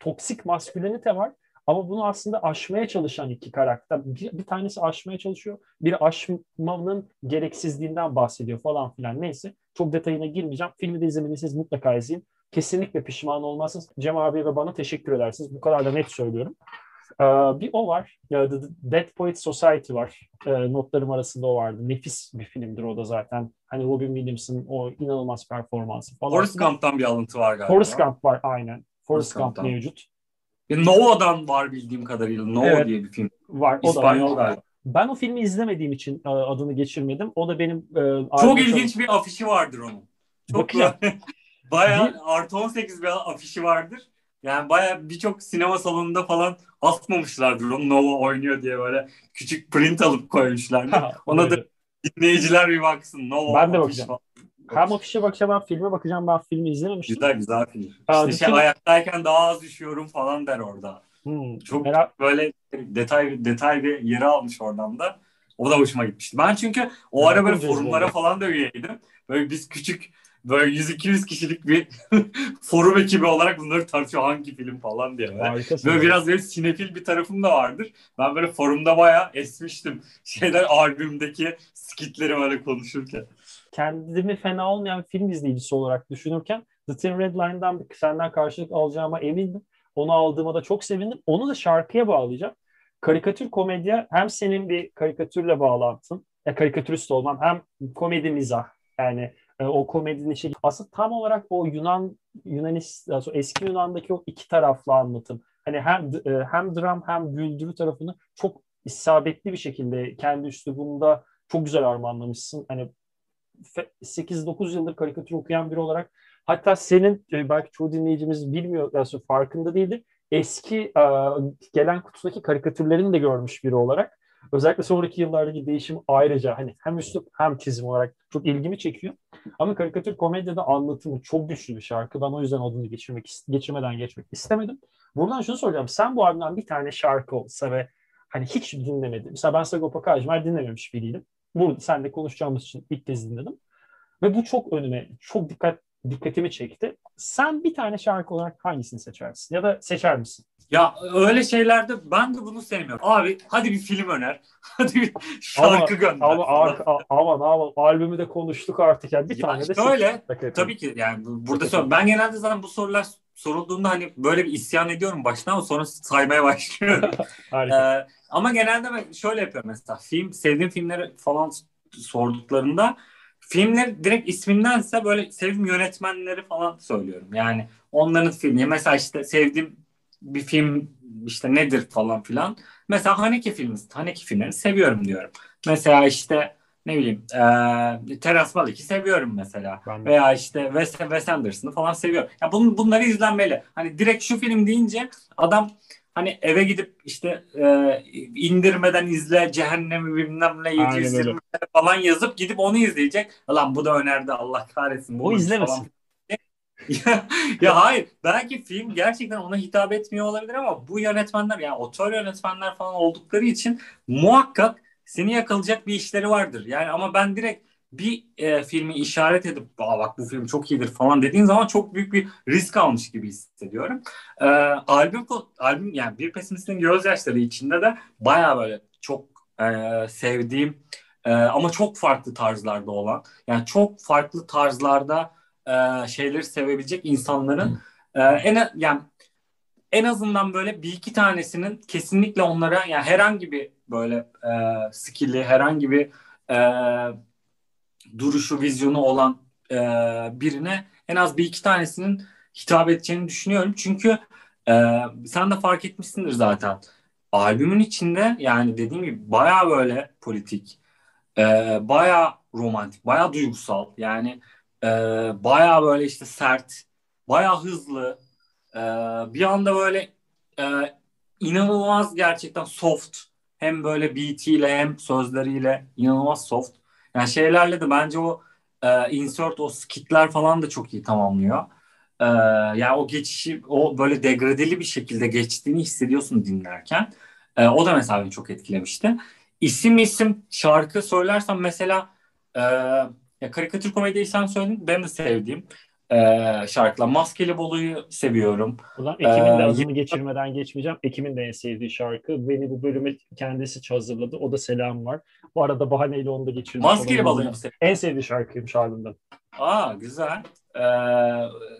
toksik maskülenite var ama bunu aslında aşmaya çalışan iki karakter. Bir, bir tanesi aşmaya çalışıyor. bir aşmanın gereksizliğinden bahsediyor falan filan. Neyse. Çok detayına girmeyeceğim. Filmi de izlemediyseniz mutlaka izleyin. Kesinlikle pişman olmazsınız. Cem abi ve bana teşekkür edersiniz. Bu kadar da net söylüyorum. Ee, bir o var. The Dead Poet Society var. Ee, notlarım arasında o vardı. Nefis bir filmdir o da zaten. Hani Robin Williams'ın o inanılmaz performansı falan. Forrest Gump'tan bir alıntı var galiba. Forrest Gump var aynen. Forrest, Gump mevcut. Nova'dan var bildiğim kadarıyla. Nova evet, diye bir film. Var. İspanyol galiba. Ben o filmi izlemediğim için e, adını geçirmedim. O da benim... E, çok ilginç çok... bir afişi vardır onun. Çok Baya artı 18 bir afişi vardır. Yani baya birçok sinema salonunda falan asmamışlardır onu Nova oynuyor diye böyle küçük print alıp koymuşlardır. Ona da dinleyiciler bir baksın. Nova ben de bakacağım. Falan. Hem afişe bakacağım hem filme bakacağım. Ben filmi izlememiştim. Güzel güzel film. Aa, işte şey, ayaktayken daha az düşüyorum falan der orada. Hmm, Çok merak... böyle detay detay bir yeri almış oradan da. O da hoşuma gitmişti. Ben çünkü o ara böyle forumlara falan da üyeydim. Böyle biz küçük böyle 100-200 kişilik bir forum ekibi olarak bunları tartışıyor hangi film falan diye. Böyle, böyle biraz böyle sinefil bir tarafım da vardır. Ben böyle forumda bayağı esmiştim. Şeyler albümdeki skitleri böyle konuşurken kendimi fena olmayan film izleyicisi olarak düşünürken The Thin Red Line'dan senden karşılık alacağıma emindim. Onu aldığıma da çok sevindim. Onu da şarkıya bağlayacağım. Karikatür komedya hem senin bir karikatürle bağlantın, ya karikatürist olman hem komedi mizah. Yani e, o komedinin içi aslında tam olarak o Yunan Yunanist eski Yunan'daki o iki taraflı anlatım. Hani hem e, hem dram hem güldürü tarafını çok isabetli bir şekilde kendi üslubunda çok güzel armağanlamışsın. Hani 8-9 yıldır karikatür okuyan biri olarak hatta senin e, belki çoğu dinleyicimiz bilmiyor aslında farkında değildi. Eski e, gelen kutudaki karikatürlerini de görmüş biri olarak özellikle sonraki yıllardaki değişim ayrıca hani hem üslup hem çizim olarak çok ilgimi çekiyor. Ama karikatür komedyada anlatımı çok güçlü bir şarkı. Ben o yüzden adını geçirmek geçirmeden geçmek istemedim. Buradan şunu soracağım. Sen bu albümden bir tane şarkı olsa ve hani hiç dinlemedim. Mesela ben Sagopa Kajmer dinlememiş biriydim. Burada sen de konuşacağımız için ilk kez dinledim. Ve bu çok önüme, çok dikkat dikkatimi çekti. Sen bir tane şarkı olarak hangisini seçersin? Ya da seçer misin? Ya öyle şeylerde ben de bunu sevmiyorum. Abi hadi bir film öner. Hadi bir şarkı ama, gönder. Ama, ama, aman aman albümü de konuştuk artık. Yani bir ya tane de şöyle tabii ki yani burada sor. Ben genelde zaten bu sorular sorulduğunda hani böyle bir isyan ediyorum baştan ama sonra saymaya başlıyorum. ee, ama genelde ben şöyle yapıyorum mesela film sevdiğim filmleri falan sorduklarında filmler direkt ismindense böyle sevdiğim yönetmenleri falan söylüyorum. Yani onların filmi mesela işte sevdiğim bir film işte nedir falan filan. Mesela Haneke filmi, Haneke filmlerini seviyorum diyorum. Mesela işte ne bileyim e, Teras Balik'i seviyorum mesela. Veya işte Wes, Wes Anderson'ı falan seviyorum. Ya bun, bunları izlenmeli. Hani direkt şu film deyince adam hani eve gidip işte e, indirmeden izle cehennemi bilmem ne 720 falan yazıp gidip onu izleyecek. Lan bu da önerdi Allah kahretsin. O izlemesin. Falan. ya, ya hayır belki film gerçekten ona hitap etmiyor olabilir ama bu yönetmenler yani otör yönetmenler falan oldukları için muhakkak seni yakalayacak bir işleri vardır. Yani ama ben direkt bir e, filmi işaret edip Aa, bak bu film çok iyidir falan dediğin zaman çok büyük bir risk almış gibi hissediyorum. E, albüm albüm yani bir pesimistin gözyaşları içinde de baya böyle çok e, sevdiğim e, ama çok farklı tarzlarda olan yani çok farklı tarzlarda e, şeyleri sevebilecek insanların e, en yani en azından böyle bir iki tanesinin kesinlikle onlara yani herhangi bir böyle e, skill'i herhangi bir e, duruşu vizyonu olan e, birine en az bir iki tanesinin hitap edeceğini düşünüyorum. Çünkü e, sen de fark etmişsindir zaten. Albümün içinde yani dediğim gibi baya böyle politik, e, baya romantik, baya duygusal. Yani e, baya böyle işte sert, baya hızlı. E, bir anda böyle e, inanılmaz gerçekten soft. Hem böyle beatiyle hem sözleriyle inanılmaz soft. Yani şeylerle de bence o e, insert, o skitler falan da çok iyi tamamlıyor. E, yani o geçişi, o böyle degradeli bir şekilde geçtiğini hissediyorsun dinlerken. E, o da mesela beni çok etkilemişti. İsim isim şarkı söylersem mesela e, ya karikatür komediyi sen söyledin. Ben de sevdiğim e, şarkılar. Maskeli Bolu'yu seviyorum. Ulan Ekim'in de adını geçirmeden geçmeyeceğim. Ekim'in de en sevdiği şarkı. Beni bu bölümü kendisi hazırladı. O da selam var. Bu arada bahaneyle onu da geçirdim. Maskeli Bolu'yu En sevdiği şarkıymış albümden. Aa güzel. Ee,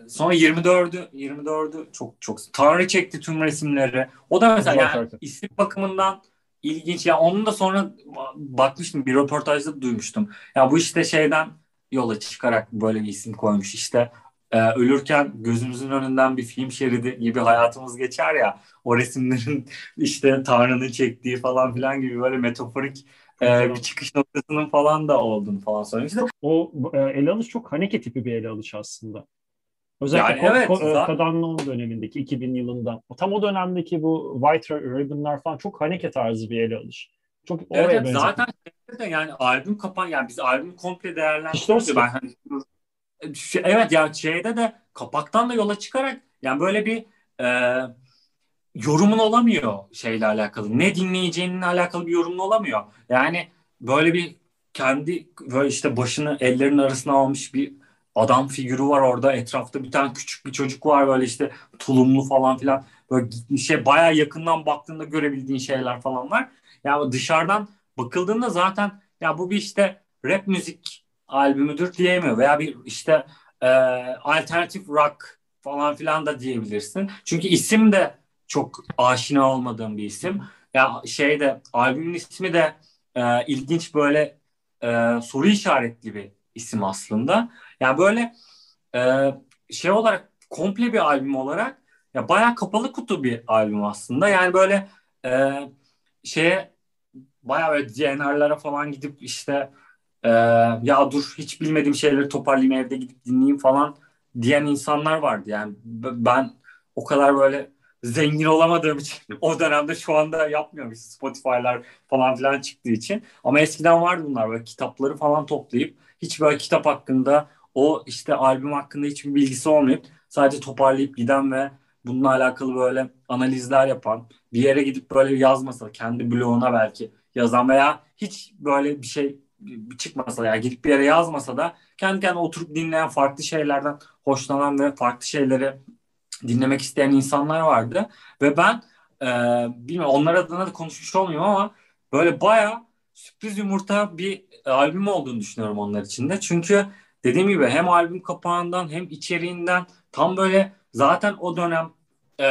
sonra 24'ü 24'ü çok çok Tanrı çekti tüm resimleri. O da mesela yani isim bakımından ilginç. Ya onun da sonra bakmıştım bir röportajda duymuştum. Ya bu işte şeyden yola çıkarak böyle bir isim koymuş. İşte e, ölürken gözümüzün önünden bir film şeridi gibi hayatımız geçer ya. O resimlerin işte Tanrı'nın çektiği falan filan gibi böyle metaforik e, bir çıkış noktasının falan da olduğunu falan söylemişti. O e, ele alış çok Haneke tipi bir ele alış aslında. Özellikle yani evet, Ko- zaten... Kadanlıoğlu dönemindeki 2000 yılında. Tam o dönemdeki bu White Ribbon'lar falan çok Haneke tarzı bir ele alış. Çok evet, evet zaten de yani albüm kapan yani biz albüm komple değerlendiriyoruz. İşte ben hani evet ya şeyde de kapaktan da yola çıkarak yani böyle bir e, yorumun olamıyor şeyle alakalı. Ne dinleyeceğinle alakalı bir yorumun olamıyor. Yani böyle bir kendi böyle işte başını ellerinin arasına almış bir adam figürü var orada. Etrafta bir tane küçük bir çocuk var böyle işte tulumlu falan filan. Böyle şey bayağı yakından baktığında görebildiğin şeyler falan var. Yani dışarıdan bakıldığında zaten ya bu bir işte rap müzik albümüdür diyemiyor veya bir işte e, alternatif rock falan filan da diyebilirsin. Çünkü isim de çok aşina olmadığım bir isim. Ya şeyde albümün ismi de e, ilginç böyle e, soru işaretli bir isim aslında. Yani böyle e, şey olarak komple bir albüm olarak ya bayağı kapalı kutu bir albüm aslında. Yani böyle e, şeye bayağı böyle DNR'lara falan gidip işte e, ya dur hiç bilmediğim şeyleri toparlayayım evde gidip dinleyeyim falan diyen insanlar vardı. Yani ben o kadar böyle zengin olamadığım için o dönemde şu anda yapmıyorum işte Spotify'lar falan filan çıktığı için. Ama eskiden vardı bunlar böyle kitapları falan toplayıp hiç böyle kitap hakkında o işte albüm hakkında hiçbir bilgisi olmayıp sadece toparlayıp giden ve bununla alakalı böyle analizler yapan bir yere gidip böyle yazmasa kendi bloguna belki yazan veya hiç böyle bir şey çıkmasa yani gidip bir yere yazmasa da kendi kendine oturup dinleyen farklı şeylerden hoşlanan ve farklı şeyleri dinlemek isteyen insanlar vardı ve ben e, bilmiyorum onlar adına da konuşmuş olmayayım ama böyle baya sürpriz yumurta bir albüm olduğunu düşünüyorum onlar için de. Çünkü dediğim gibi hem albüm kapağından hem içeriğinden tam böyle zaten o dönem e,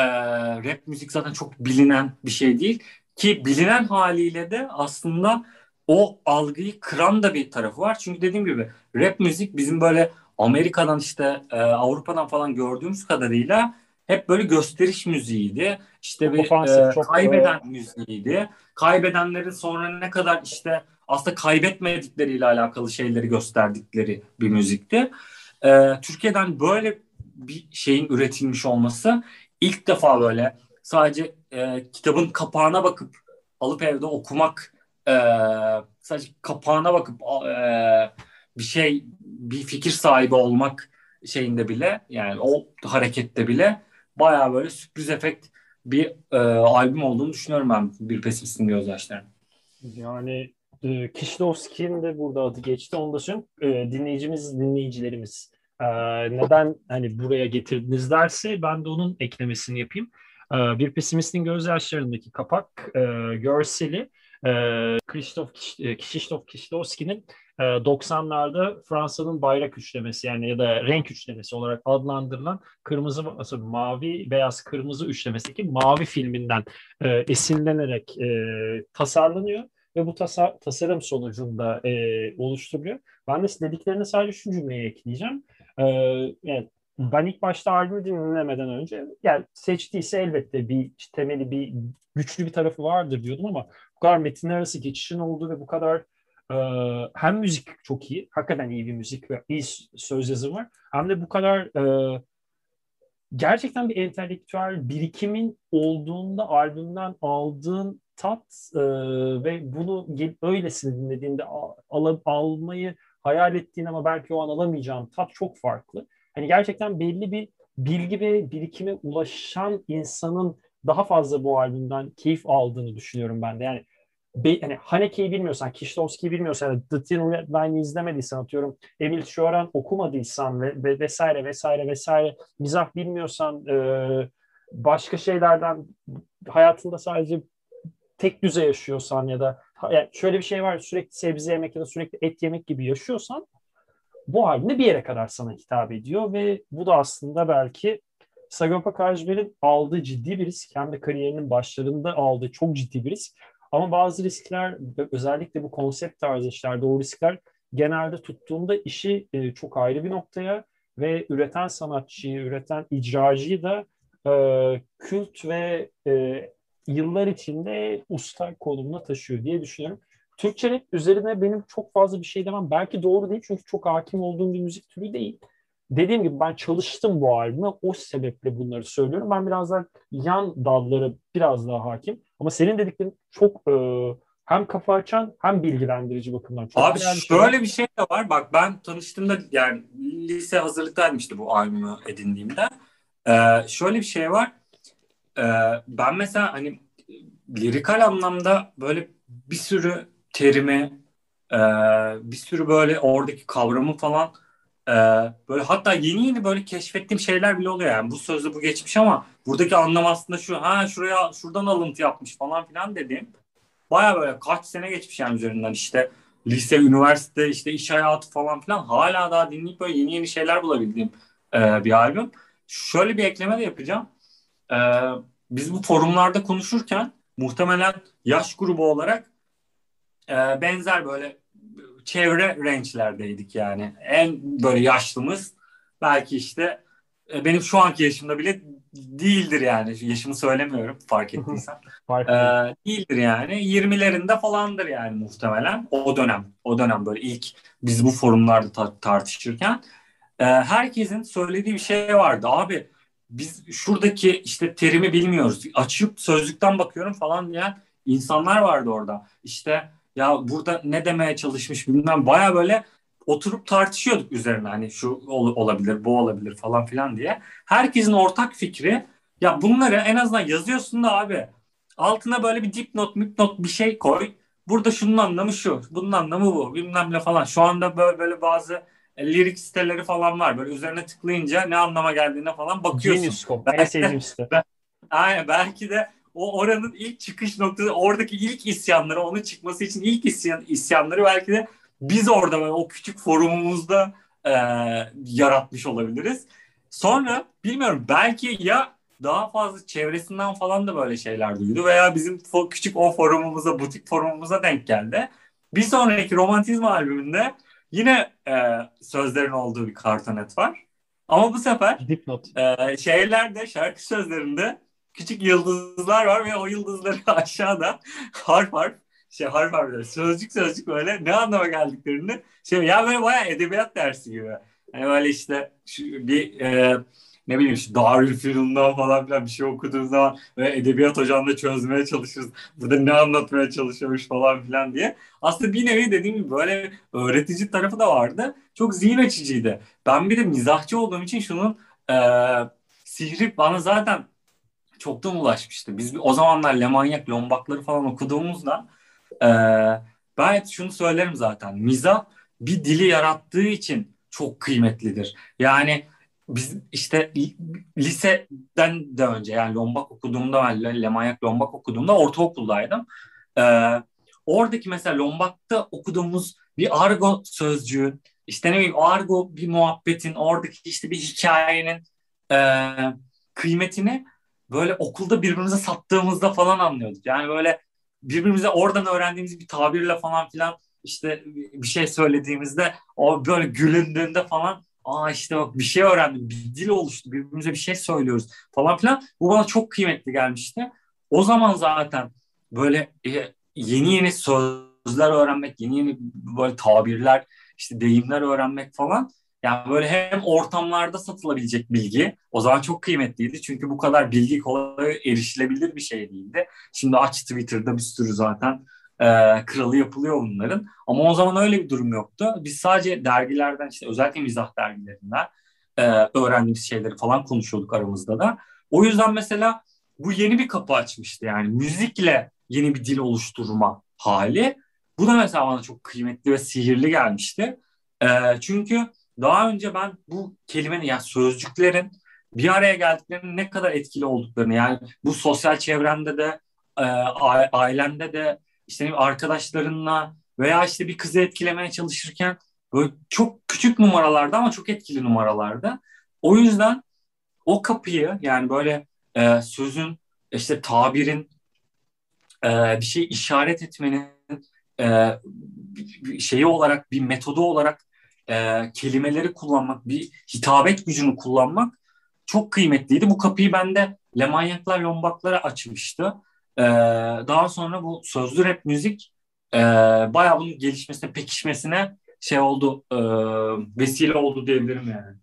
rap müzik zaten çok bilinen bir şey değil. Ki bilinen haliyle de aslında o algıyı kıran da bir tarafı var. Çünkü dediğim gibi rap müzik bizim böyle Amerika'dan işte e, Avrupa'dan falan gördüğümüz kadarıyla hep böyle gösteriş müziğiydi. İşte bir e, çok kaybeden doğru. müziğiydi. Kaybedenlerin sonra ne kadar işte aslında kaybetmedikleriyle alakalı şeyleri gösterdikleri bir müzikti. E, Türkiye'den böyle bir şeyin üretilmiş olması ilk defa böyle sadece e, kitabın kapağına bakıp alıp evde okumak e, sadece kapağına bakıp e, bir şey bir fikir sahibi olmak şeyinde bile yani o harekette bile baya böyle sürpriz efekt bir e, albüm olduğunu düşünüyorum ben bir pesimistin gözyaşlarının. Yani e, Kişlovski'nin de burada adı geçti. Onu da söyleyeyim. E, dinleyicimiz, dinleyicilerimiz e, neden hani buraya getirdiniz derse ben de onun eklemesini yapayım. E, bir pesimistin gözyaşlarındaki kapak e, görseli e, Krzysztof Krzysztof Kişlovski'nin 90'larda Fransa'nın bayrak üçlemesi yani ya da renk üçlemesi olarak adlandırılan kırmızı mavi beyaz kırmızı üçlemesindeki mavi filminden e, esinlenerek e, tasarlanıyor ve bu tasar tasarım sonucunda e, oluşturuluyor. Ben de dediklerine sadece şu cümleyi ekleyeceğim. E, yani ben ilk başta albümü dinlemeden önce yani seçtiyse elbette bir temeli bir güçlü bir tarafı vardır diyordum ama bu kadar metin arası geçişin olduğu ve bu kadar e, hem müzik çok iyi, hakikaten iyi bir müzik ve iyi söz yazımı var hem de bu kadar e, gerçekten bir entelektüel birikimin olduğunda albümden aldığın tat e, ve bunu öylesine dinlediğinde al, almayı hayal ettiğin ama belki o an alamayacağın tat çok farklı. Hani gerçekten belli bir bilgi ve birikime ulaşan insanın daha fazla bu albümden keyif aldığını düşünüyorum ben de. Yani be, hani Haneke'yi bilmiyorsan, Kişlovski'yi bilmiyorsan, The Thin Red Line'i izlemediysen atıyorum, Emil Cioran okumadıysan ve, ve vesaire vesaire vesaire mizah bilmiyorsan e, başka şeylerden hayatında sadece tek düze yaşıyorsan ya da yani şöyle bir şey var sürekli sebze yemek ya da sürekli et yemek gibi yaşıyorsan bu albümde bir yere kadar sana hitap ediyor ve bu da aslında belki Sagopa Kajmer'in aldığı ciddi bir risk hem de kariyerinin başlarında aldığı çok ciddi bir risk. Ama bazı riskler özellikle bu konsept tarzı işlerde o riskler genelde tuttuğunda işi e, çok ayrı bir noktaya ve üreten sanatçıyı, üreten icracıyı da e, kült ve e, yıllar içinde usta konumuna taşıyor diye düşünüyorum. Türkçe rap üzerine benim çok fazla bir şey demem. Belki doğru değil çünkü çok hakim olduğum bir müzik türü değil. Dediğim gibi ben çalıştım bu albüme. O sebeple bunları söylüyorum. Ben biraz daha yan dalları biraz daha hakim. Ama senin dediklerin çok e, hem kafa açan hem bilgilendirici bakımdan. Çok Abi şöyle şey. bir şey de var. Bak ben tanıştığımda yani lise hazırlıktaydım işte bu albümü edindiğimde. Ee, şöyle bir şey var. Ee, ben mesela hani lirikal anlamda böyle bir sürü terimi, e, bir sürü böyle oradaki kavramı falan e, böyle hatta yeni yeni böyle keşfettiğim şeyler bile oluyor yani bu sözde bu geçmiş ama buradaki anlam aslında şu ha şuraya şuradan alıntı yapmış falan filan dediğim baya böyle kaç sene geçmiş yani üzerinden işte lise, üniversite, işte iş hayatı falan filan hala daha dinleyip böyle yeni yeni şeyler bulabildiğim e, bir albüm. Şöyle bir ekleme de yapacağım. E, biz bu forumlarda konuşurken muhtemelen yaş grubu olarak e, benzer böyle çevre range'lerdeydik yani. En böyle yaşlımız belki işte e, benim şu anki yaşımda bile değildir yani. Yaşımı söylemiyorum fark ettiysen. fark ee, değildir yani. 20'lerinde falandır yani muhtemelen. O dönem. O dönem böyle ilk biz bu forumlarda ta- tartışırken e, herkesin söylediği bir şey vardı. Abi biz şuradaki işte terimi bilmiyoruz. Açıp sözlükten bakıyorum falan diyen insanlar vardı orada. İşte ya burada ne demeye çalışmış bilmem baya böyle oturup tartışıyorduk üzerine hani şu ol, olabilir bu olabilir falan filan diye. Herkesin ortak fikri ya bunları en azından yazıyorsun da abi altına böyle bir dipnot müpnot bir şey koy. Burada şunun anlamı şu, bunun anlamı bu, bilmem ne falan. Şu anda böyle, böyle bazı e, lirik siteleri falan var. Böyle üzerine tıklayınca ne anlama geldiğine falan bakıyorsun. Genius.com. En sevdiğim site. Aynen belki de o oranın ilk çıkış noktası oradaki ilk isyanları onun çıkması için ilk isyan, isyanları belki de biz orada böyle o küçük forumumuzda e, yaratmış olabiliriz. Sonra bilmiyorum belki ya daha fazla çevresinden falan da böyle şeyler duydu veya bizim küçük o forumumuza, butik forumumuza denk geldi. Bir sonraki Romantizm albümünde yine e, sözlerin olduğu bir kartonet var. Ama bu sefer Dipnot. E, şeylerde, şarkı sözlerinde küçük yıldızlar var ve o yıldızları aşağıda harf harf şey harf harf sözcük sözcük böyle ne anlama geldiklerini şey ya böyle bayağı edebiyat dersi gibi. Yani böyle işte şu bir e, ne bileyim işte Darülfünun'dan falan filan bir şey okuduğunuz zaman ve edebiyat hocamla çözmeye çalışırız. Burada ne anlatmaya çalışıyormuş falan filan diye. Aslında bir nevi dediğim gibi böyle öğretici tarafı da vardı. Çok zihin açıcıydı. Ben bir de mizahçı olduğum için şunun e, sihri bana zaten çoktan ulaşmıştı. Biz o zamanlar Lemanyak, Lombakları falan okuduğumuzda e, ben şunu söylerim zaten. Mizah bir dili yarattığı için çok kıymetlidir. Yani biz işte liseden de önce yani Lombak okuduğumda ben Lemanyak Lombak okuduğumda ortaokuldaydım. Ee, oradaki mesela Lombak'ta okuduğumuz bir argo sözcüğün işte ne bileyim argo bir muhabbetin oradaki işte bir hikayenin e, kıymetini böyle okulda birbirimize sattığımızda falan anlıyorduk. Yani böyle birbirimize oradan öğrendiğimiz bir tabirle falan filan işte bir şey söylediğimizde o böyle gülündüğünde falan aa işte bak bir şey öğrendim, bir dil oluştu, birbirimize bir şey söylüyoruz falan filan. Bu bana çok kıymetli gelmişti. O zaman zaten böyle e, yeni yeni sözler öğrenmek, yeni yeni böyle tabirler, işte deyimler öğrenmek falan yani böyle hem ortamlarda satılabilecek bilgi o zaman çok kıymetliydi. Çünkü bu kadar bilgi kolay erişilebilir bir şey değildi. Şimdi aç Twitter'da bir sürü zaten e, kralı yapılıyor bunların. Ama o zaman öyle bir durum yoktu. Biz sadece dergilerden işte özellikle mizah dergilerinden e, öğrendiğimiz şeyleri falan konuşuyorduk aramızda da. O yüzden mesela bu yeni bir kapı açmıştı yani müzikle yeni bir dil oluşturma hali. Bu da mesela bana çok kıymetli ve sihirli gelmişti. E, çünkü daha önce ben bu kelimenin yani sözcüklerin bir araya geldiklerinin ne kadar etkili olduklarını yani bu sosyal çevrende de e, de işte arkadaşlarınla veya işte bir kızı etkilemeye çalışırken böyle çok küçük numaralarda ama çok etkili numaralarda. O yüzden o kapıyı yani böyle e, sözün işte tabirin e, bir şey işaret etmenin e, şeyi olarak bir metodu olarak e, kelimeleri kullanmak, bir hitabet gücünü kullanmak çok kıymetliydi. Bu kapıyı bende Lemanyaklar Lombaklara açmıştı. E, daha sonra bu sözlü rap müzik e, bayağı bunun gelişmesine, pekişmesine şey oldu, e, vesile oldu diyebilirim yani.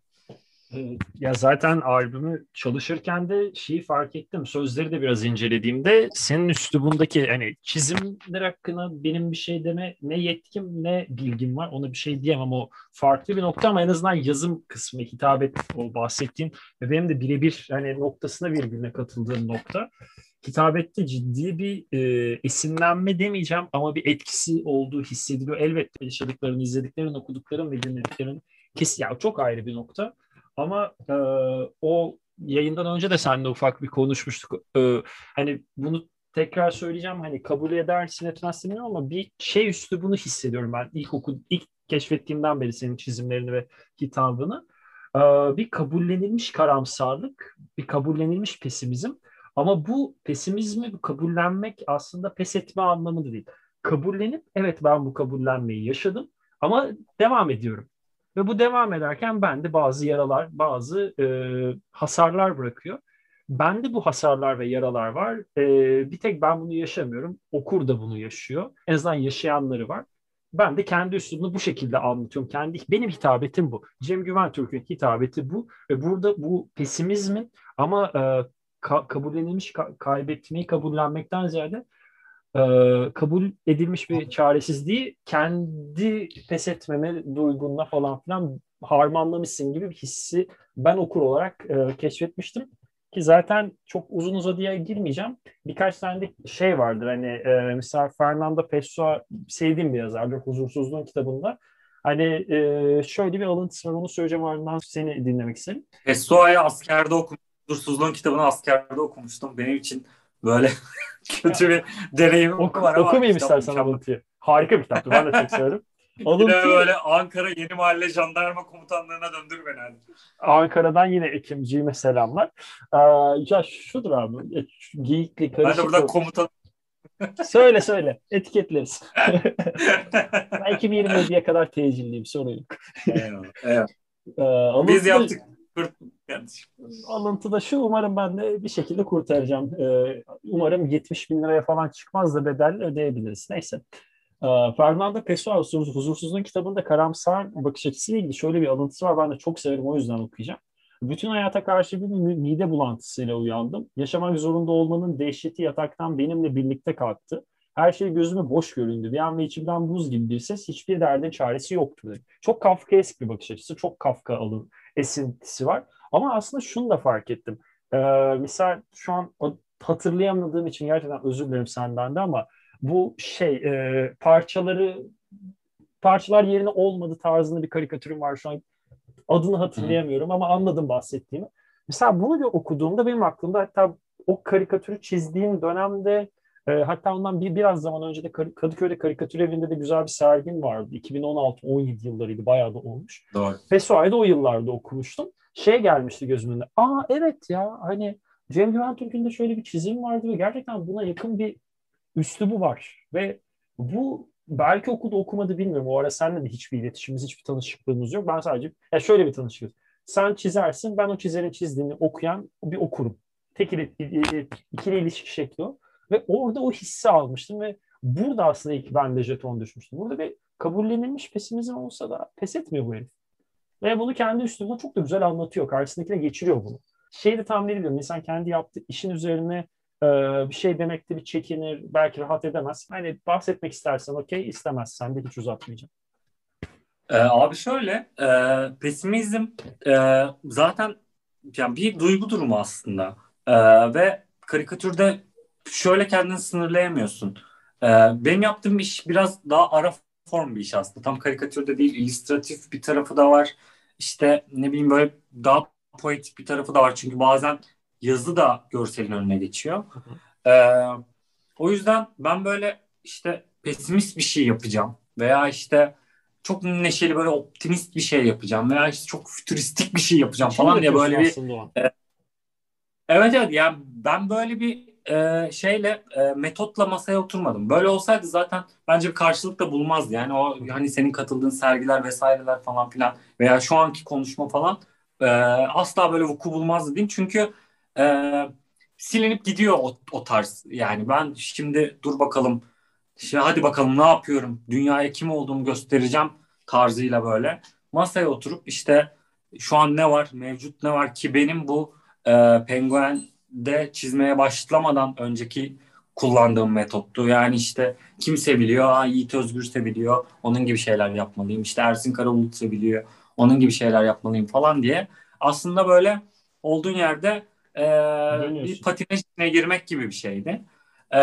Ya zaten albümü çalışırken de şeyi fark ettim. Sözleri de biraz incelediğimde senin üslubundaki hani çizimler hakkında benim bir şey deme ne yetkim ne bilgim var. Ona bir şey diyemem. O farklı bir nokta ama en azından yazım kısmı, hitabet o bahsettiğim ve benim de birebir hani noktasına virgülüne katıldığım nokta. Hitabette ciddi bir e, esinlenme demeyeceğim ama bir etkisi olduğu hissediliyor. Elbette yaşadıkların, izlediklerin, okudukların ve dinlediklerin kesin ya çok ayrı bir nokta. Ama e, o yayından önce de seninle ufak bir konuşmuştuk. E, hani bunu tekrar söyleyeceğim hani kabul edersin etmezsin bilmiyorum ama bir şey üstü bunu hissediyorum ben ilk oku ilk keşfettiğimden beri senin çizimlerini ve kitabını. Ee, bir kabullenilmiş karamsarlık, bir kabullenilmiş pesimizm. Ama bu pesimizmi bu kabullenmek aslında pes etme anlamında değil. Kabullenip evet ben bu kabullenmeyi yaşadım ama devam ediyorum. Ve bu devam ederken bende bazı yaralar, bazı e, hasarlar bırakıyor. Bende bu hasarlar ve yaralar var. E, bir tek ben bunu yaşamıyorum. Okur da bunu yaşıyor. En azından yaşayanları var. Ben de kendi üslubunu bu şekilde anlatıyorum. Kendi benim hitabetim bu. Cem Güven Türk'ün hitabeti bu ve burada bu pesimizmin ama e, ka- kabullenilmiş ka- kaybetmeyi kabullenmekten ziyade e, kabul edilmiş bir çaresizliği kendi pes etmeme duygunla falan filan harmanlamışsın gibi bir hissi ben okur olarak e, keşfetmiştim. Ki zaten çok uzun uzadıya girmeyeceğim. Birkaç tane de şey vardır hani e, mesela Fernando Pessoa sevdiğim bir yazardır Huzursuzluğun kitabında. Hani e, şöyle bir alıntısı var onu söyleyeceğim ardından seni dinlemek isterim. Pessoa'yı askerde okumuştum. Huzursuzluğun kitabını askerde okumuştum. Benim için böyle kötü bir deneyim Oku, var ama okumayayım istersen alıntıyı. Harika bir kitaptı. Ben de çok severim. Alıntı... Yine böyle Ankara Yeni Mahalle Jandarma Komutanlığı'na döndür beni. Hadi. Ankara'dan yine Ekimciğime selamlar. Ee, ya şudur abi. E, geyikli, karışık. Ben de burada komutan söyle söyle. Etiketleriz. ben 2027'ye kadar tecilliyim. Sorun yok. Eyvallah. eyvallah. Ee, Biz yaptık. Alıntıda şu umarım ben de bir şekilde kurtaracağım. Ee, umarım 70 bin liraya falan çıkmaz da bedel ödeyebiliriz. Neyse. Ee, Fernando Pessoa Huzursuzluğun kitabında karamsar bakış açısıyla ilgili şöyle bir alıntısı var. Ben de çok severim o yüzden okuyacağım. Bütün hayata karşı bir mide bulantısıyla uyandım. Yaşamak zorunda olmanın dehşeti yataktan benimle birlikte kalktı. Her şey gözüme boş göründü. Bir an ve içimden buz gibi bir ses hiçbir derdin çaresi yoktu. Dedi. Çok Kafkaesk bir bakış açısı. Çok Kafka alın esintisi var. Ama aslında şunu da fark ettim. Ee, misal şu an hatırlayamadığım için gerçekten özür dilerim senden de ama bu şey e, parçaları parçalar yerine olmadı tarzında bir karikatürüm var şu an adını hatırlayamıyorum ama anladım bahsettiğimi. Mesela bunu bir okuduğumda benim aklımda hatta o karikatürü çizdiğim dönemde e, hatta ondan bir biraz zaman önce de Kadıköy'de karikatür evinde de güzel bir sergin vardı. 2016-17 yıllarıydı bayağı da olmuş. Doğru. Pessoa'yı o yıllarda okumuştum. Şey gelmişti gözümün önüne. Aa evet ya hani Cem Güven Türk'ün de şöyle bir çizim vardı ve gerçekten buna yakın bir üslubu var. Ve bu belki okudu okumadı bilmiyorum. O ara seninle de hiçbir iletişimimiz, hiçbir tanışıklığımız yok. Ben sadece ya şöyle bir tanışıklığız. Sen çizersin, ben o çizerin çizdiğini okuyan bir okurum. Tek ikili ilişki şekli o. Ve orada o hissi almıştım ve burada aslında ilk ben de jeton düşmüştüm. Burada bir kabullenilmiş pesimizm olsa da pes etmiyor bu herif. Ve bunu kendi üslubunda çok da güzel anlatıyor. Karşısındakine geçiriyor bunu. Şeyi de tahmin ediyorum. İnsan kendi yaptığı işin üzerine e, bir şey demekte bir çekinir. Belki rahat edemez. Hani bahsetmek istersen okey, istemezsen de hiç uzatmayacağım. Ee, abi şöyle, e, pesimizm e, zaten yani bir duygu durumu aslında. E, ve karikatürde şöyle kendini sınırlayamıyorsun. E, benim yaptığım iş biraz daha ara form bir iş aslında. Tam karikatürde değil, illüstratif bir tarafı da var. İşte ne bileyim böyle daha poetik bir tarafı da var. Çünkü bazen yazı da görselin önüne geçiyor. Ee, o yüzden ben böyle işte pesimist bir şey yapacağım veya işte çok neşeli böyle optimist bir şey yapacağım veya işte çok fütüristik bir şey yapacağım Şimdi falan diye böyle bir e, evet evet yani ben böyle bir e, şeyle e, metotla masaya oturmadım. Böyle olsaydı zaten bence bir karşılık da bulmazdı. Yani o hani senin katıldığın sergiler vesaireler falan filan veya şu anki konuşma falan e, asla böyle vuku bulmazdı diyeyim. Çünkü e, silinip gidiyor o, o tarz. Yani ben şimdi dur bakalım işte hadi bakalım ne yapıyorum dünyaya kim olduğumu göstereceğim tarzıyla böyle masaya oturup işte şu an ne var mevcut ne var ki benim bu e, penguende çizmeye başlamadan önceki kullandığım metottu. Yani işte kim seviliyor? Aa, Yiğit Özgür seviliyor. Onun gibi şeyler yapmalıyım. İşte Ersin Karabulut seviliyor. Onun gibi şeyler yapmalıyım falan diye. Aslında böyle olduğun yerde e, bir patinaj içine girmek gibi bir şeydi. E,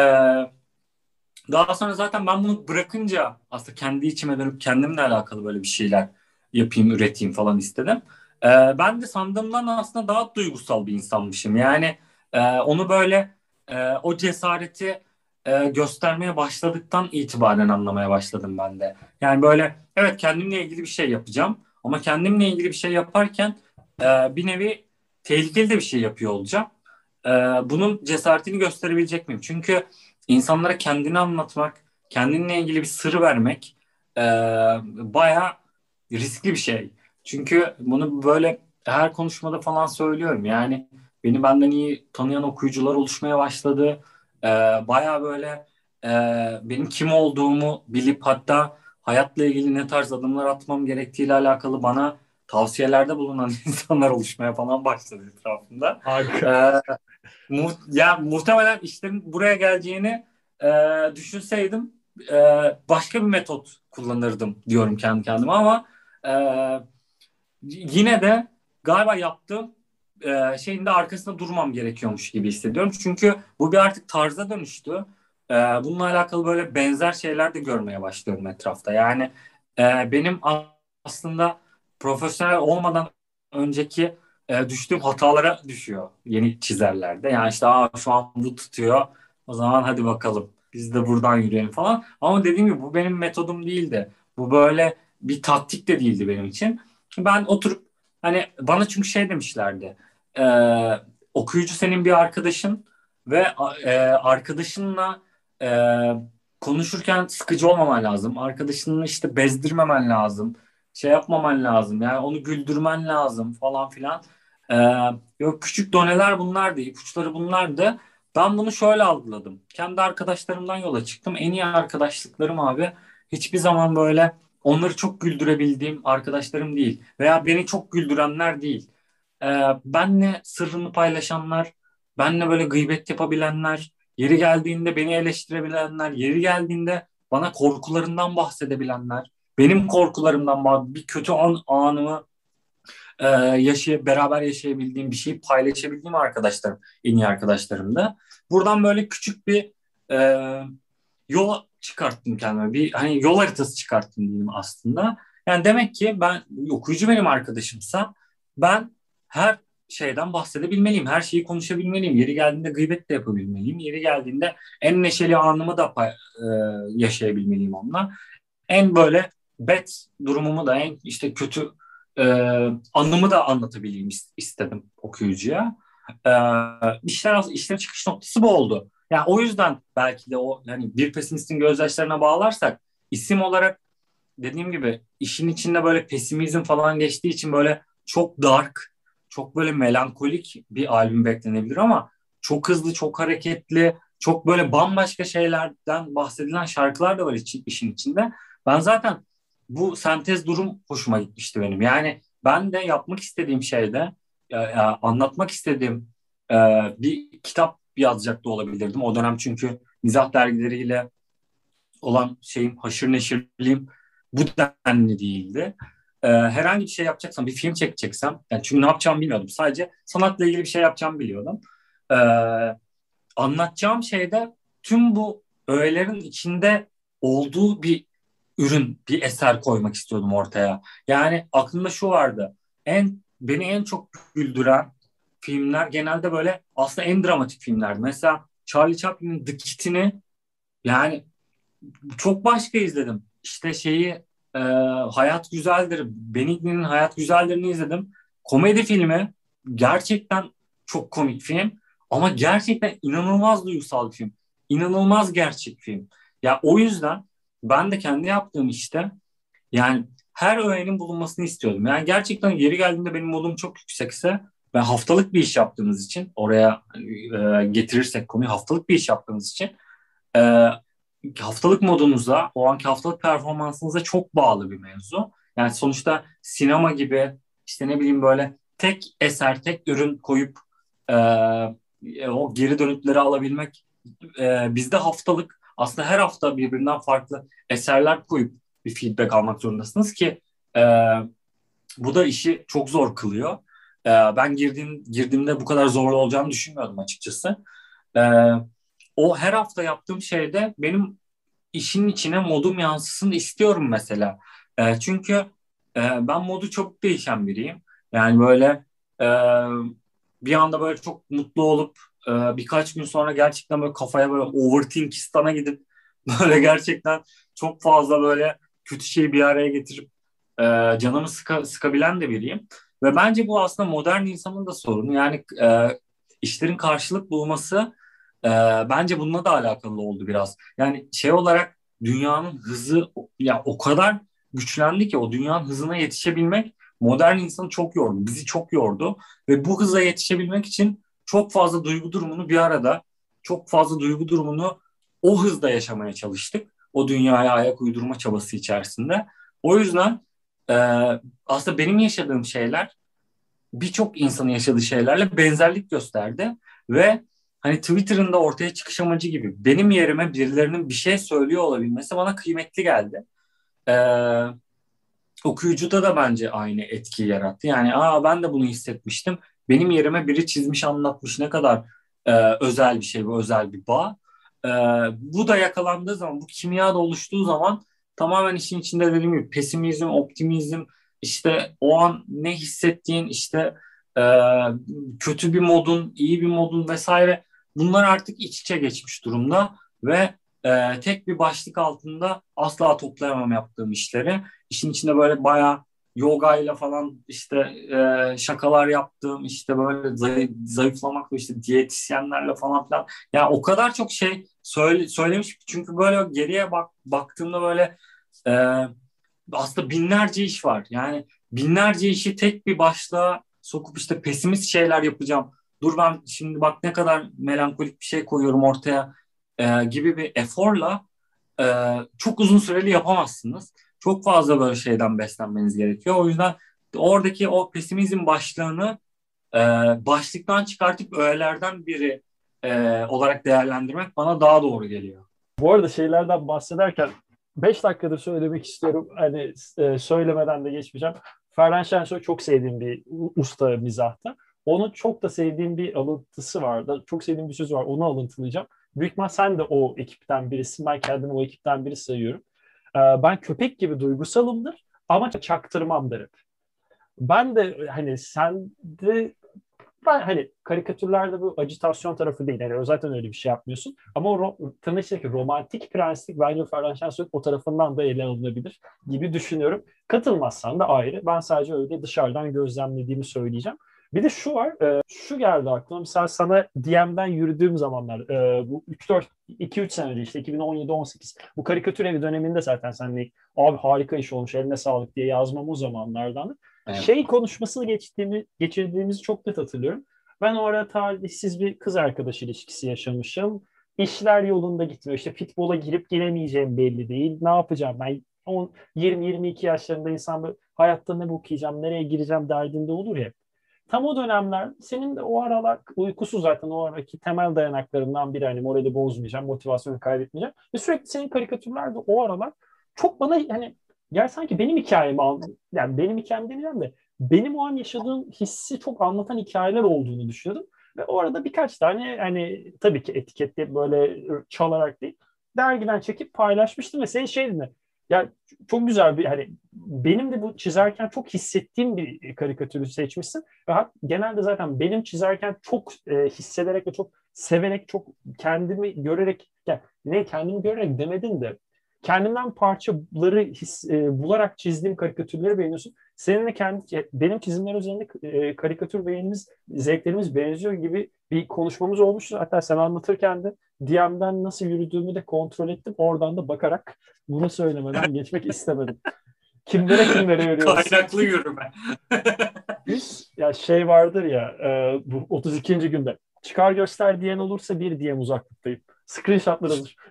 daha sonra zaten ben bunu bırakınca aslında kendi içime dönüp kendimle alakalı böyle bir şeyler yapayım, üreteyim falan istedim. E, ben de sandığımdan aslında daha duygusal bir insanmışım. Yani e, onu böyle e, o cesareti e, göstermeye başladıktan itibaren anlamaya başladım ben de. Yani böyle evet kendimle ilgili bir şey yapacağım ama kendimle ilgili bir şey yaparken e, bir nevi tehlikeli de bir şey yapıyor olacağım. E, bunun cesaretini gösterebilecek miyim? Çünkü insanlara kendini anlatmak, kendinle ilgili bir sır vermek e, bayağı riskli bir şey. Çünkü bunu böyle her konuşmada falan söylüyorum. Yani beni benden iyi tanıyan okuyucular oluşmaya başladı. E, bayağı böyle e, benim kim olduğumu bilip hatta hayatla ilgili ne tarz adımlar atmam gerektiğiyle alakalı bana tavsiyelerde bulunan insanlar oluşmaya falan başladı etrafında. Harika. Ee, mu ya muhtemelen işlerin buraya geleceğini e, düşünseydim e, başka bir metot kullanırdım diyorum kendi kendime ama e, yine de galiba yaptığım e, şeyin de arkasında durmam gerekiyormuş gibi hissediyorum. Çünkü bu bir artık tarza dönüştü. E, bununla alakalı böyle benzer şeyler de görmeye başlıyorum etrafta. Yani e, benim aslında profesyonel olmadan önceki e, düştüğüm hatalara düşüyor yeni çizerlerde. Yani işte Aa, şu an bu tutuyor. O zaman hadi bakalım biz de buradan yürüyelim falan. Ama dediğim gibi bu benim metodum değildi. Bu böyle bir taktik de değildi benim için. Ben oturup hani bana çünkü şey demişlerdi. E, okuyucu senin bir arkadaşın ve e, arkadaşınla e, konuşurken sıkıcı olmaman lazım. Arkadaşını işte bezdirmemen lazım. Şey yapmaman lazım. Yani onu güldürmen lazım falan filan. Ee, yok küçük doneler bunlardı, ipuçları bunlardı. Ben bunu şöyle algıladım. Kendi arkadaşlarımdan yola çıktım. En iyi arkadaşlıklarım abi hiçbir zaman böyle onları çok güldürebildiğim arkadaşlarım değil. Veya beni çok güldürenler değil. Ee, benle sırrını paylaşanlar, benle böyle gıybet yapabilenler, yeri geldiğinde beni eleştirebilenler, yeri geldiğinde bana korkularından bahsedebilenler, benim korkularımdan bir kötü an, anımı e, yaşay beraber yaşayabildiğim bir şeyi paylaşabildiğim arkadaşlarım, en iyi arkadaşlarım da. Buradan böyle küçük bir e, yol çıkarttım kendime. Bir hani yol haritası çıkarttım diyeyim aslında. Yani demek ki ben okuyucu benim arkadaşımsa ben her şeyden bahsedebilmeliyim. Her şeyi konuşabilmeliyim. Yeri geldiğinde gıybet de yapabilmeliyim. Yeri geldiğinde en neşeli anımı da e, yaşayabilmeliyim onunla. En böyle bet durumumu da en işte kötü e, anımı da anlatabileyim istedim okuyucuya. E, işler işlerin çıkış noktası bu oldu. Yani o yüzden belki de o yani bir pesimistin gözyaşlarına bağlarsak isim olarak dediğim gibi işin içinde böyle pesimizm falan geçtiği için böyle çok dark, çok böyle melankolik bir albüm beklenebilir ama çok hızlı, çok hareketli, çok böyle bambaşka şeylerden bahsedilen şarkılar da var işin içinde. Ben zaten bu sentez durum hoşuma gitmişti benim. Yani ben de yapmak istediğim şeyde anlatmak istediğim bir kitap yazacak da olabilirdim. O dönem çünkü mizah dergileriyle olan şeyim haşır neşirliğim bu denli değildi. Ee, herhangi bir şey yapacaksam, bir film çekeceksem, yani çünkü ne yapacağımı bilmiyordum. Sadece sanatla ilgili bir şey yapacağımı biliyordum. Ee, anlatacağım şeyde tüm bu öğelerin içinde olduğu bir ürün, bir eser koymak istiyordum ortaya. Yani aklımda şu vardı. En beni en çok güldüren filmler genelde böyle aslında en dramatik filmlerdi. Mesela Charlie Chaplin'in The Kit'ini yani çok başka izledim. İşte şeyi e, Hayat Güzeldir, Benigni'nin Hayat Güzeldir'ini izledim. Komedi filmi gerçekten çok komik film ama gerçekten inanılmaz duygusal bir film. İnanılmaz gerçek film. Ya o yüzden ben de kendi yaptığım işte yani her öğenin bulunmasını istiyordum. Yani gerçekten yeri geldiğinde benim modum çok yüksekse ve haftalık bir iş yaptığımız için oraya e, getirirsek konuyu haftalık bir iş yaptığımız için e, haftalık modunuza, o anki haftalık performansınıza çok bağlı bir mevzu. Yani sonuçta sinema gibi işte ne bileyim böyle tek eser, tek ürün koyup e, o geri dönütleri alabilmek e, bizde haftalık aslında her hafta birbirinden farklı eserler koyup bir feedback almak zorundasınız ki e, bu da işi çok zor kılıyor. E, ben girdiğim girdiğimde bu kadar zorlu olacağını düşünmüyordum açıkçası. E, o her hafta yaptığım şeyde benim işin içine modum yansısın istiyorum mesela. E, çünkü e, ben modu çok değişen biriyim. Yani böyle e, bir anda böyle çok mutlu olup e, birkaç gün sonra gerçekten böyle kafaya böyle overthinkistana gidip böyle gerçekten çok fazla böyle kötü şeyi bir araya getirip canımı sıka, sıkabilen de biriyim. Ve bence bu aslında modern insanın da sorunu. Yani e, işlerin karşılık bulması e, bence bununla da alakalı oldu biraz. Yani şey olarak dünyanın hızı ya o kadar güçlendi ki o dünyanın hızına yetişebilmek modern insanı çok yordu. Bizi çok yordu. Ve bu hıza yetişebilmek için çok fazla duygu durumunu bir arada çok fazla duygu durumunu o hızda yaşamaya çalıştık. O dünyaya ayak uydurma çabası içerisinde. O yüzden e, aslında benim yaşadığım şeyler birçok insanın yaşadığı şeylerle benzerlik gösterdi ve hani Twitter'ın da ortaya çıkış amacı gibi benim yerime birilerinin bir şey söylüyor olabilmesi bana kıymetli geldi. Ee, okuyucuda da bence aynı etkiyi yarattı. Yani aa ben de bunu hissetmiştim. Benim yerime biri çizmiş anlatmış ne kadar e, özel bir şey bu özel bir bağ. E, bu da yakalandığı zaman bu kimya da oluştuğu zaman tamamen işin içinde dediğim gibi pesimizm, optimizm işte o an ne hissettiğin işte e, kötü bir modun, iyi bir modun vesaire bunlar artık iç içe geçmiş durumda ve e, tek bir başlık altında asla toplayamam yaptığım işleri. İşin içinde böyle bayağı yoga ile falan işte e, şakalar yaptığım işte böyle zayıf, zayıflamakla işte diyetisyenlerle falan filan. Yani o kadar çok şey söyle, söylemiş çünkü böyle geriye bak baktığımda böyle e, aslında binlerce iş var. Yani binlerce işi tek bir başlığa sokup işte pesimist şeyler yapacağım. Dur ben şimdi bak ne kadar melankolik bir şey koyuyorum ortaya e, gibi bir eforla e, çok uzun süreli yapamazsınız. Çok fazla böyle şeyden beslenmeniz gerekiyor. O yüzden oradaki o pesimizm başlığını e, başlıktan çıkartıp öğelerden biri e, olarak değerlendirmek bana daha doğru geliyor. Bu arada şeylerden bahsederken 5 dakikadır söylemek istiyorum. Hani e, söylemeden de geçmeyeceğim. Ferhan Şensoy çok sevdiğim bir usta mizahta. Onun çok da sevdiğim bir alıntısı vardı. Çok sevdiğim bir söz var. Onu alıntılayacağım. Büyük ihtimal sen de o ekipten birisin. Ben kendimi o ekipten biri sayıyorum. Ee, ben köpek gibi duygusalımdır ama çaktırmam derim. Ben de hani sen de ben hani karikatürlerde bu acitasyon tarafı değil. Yani zaten öyle bir şey yapmıyorsun. Ama o ro- tırnak romantik prenslik bence Ferhan Şensoy o tarafından da ele alınabilir gibi düşünüyorum. Katılmazsan da ayrı. Ben sadece öyle dışarıdan gözlemlediğimi söyleyeceğim. Bir de şu var, e, şu geldi aklıma. Mesela sana DM'den yürüdüğüm zamanlar, e, bu 3-4, 2-3 sene önce işte 2017-18, bu karikatür evi döneminde zaten senle abi harika iş olmuş, eline sağlık diye yazmam o zamanlardan. Evet. Şey konuşmasını geçtiğimi, geçirdiğimizi çok net hatırlıyorum. Ben o ara talihsiz bir kız arkadaş ilişkisi yaşamışım. İşler yolunda gitmiyor. İşte futbola girip giremeyeceğim belli değil. Ne yapacağım? Ben 20-22 yaşlarında insan hayatta ne okuyacağım, nereye gireceğim derdinde olur ya. Tam o dönemler senin de o aralar uykusu zaten o araki temel dayanaklarından biri hani morali bozmayacağım, motivasyonu kaybetmeyeceğim. Ve sürekli senin karikatürler de o aralar çok bana hani gel sanki benim hikayemi al yani benim hikayem demeyeceğim de benim o an yaşadığım hissi çok anlatan hikayeler olduğunu düşünüyordum. Ve o arada birkaç tane hani tabii ki etiketli böyle çalarak değil dergiden çekip paylaşmıştım ve senin şey dedin ya çok güzel bir hani benim de bu çizerken çok hissettiğim bir karikatürü seçmişsin. Ve genelde zaten benim çizerken çok e, hissederek ve çok severek, çok kendimi görerek, yani ne kendimi görerek demedin de kendimden parçaları his, e, bularak çizdiğim karikatürleri beğeniyorsun. Seninle kendi benim çizimler üzerinde e, karikatür beğenimiz, zevklerimiz benziyor gibi bir konuşmamız olmuştu. Hatta sen anlatırken de DM'den nasıl yürüdüğümü de kontrol ettim. Oradan da bakarak bunu söylemeden geçmek istemedim. Kimlere kimlere yürüyoruz? Kaynaklı yürüme. Biz ya şey vardır ya e, bu 32. günde çıkar göster diyen olursa bir diyem uzaklıktayım. Screenshotlar alır.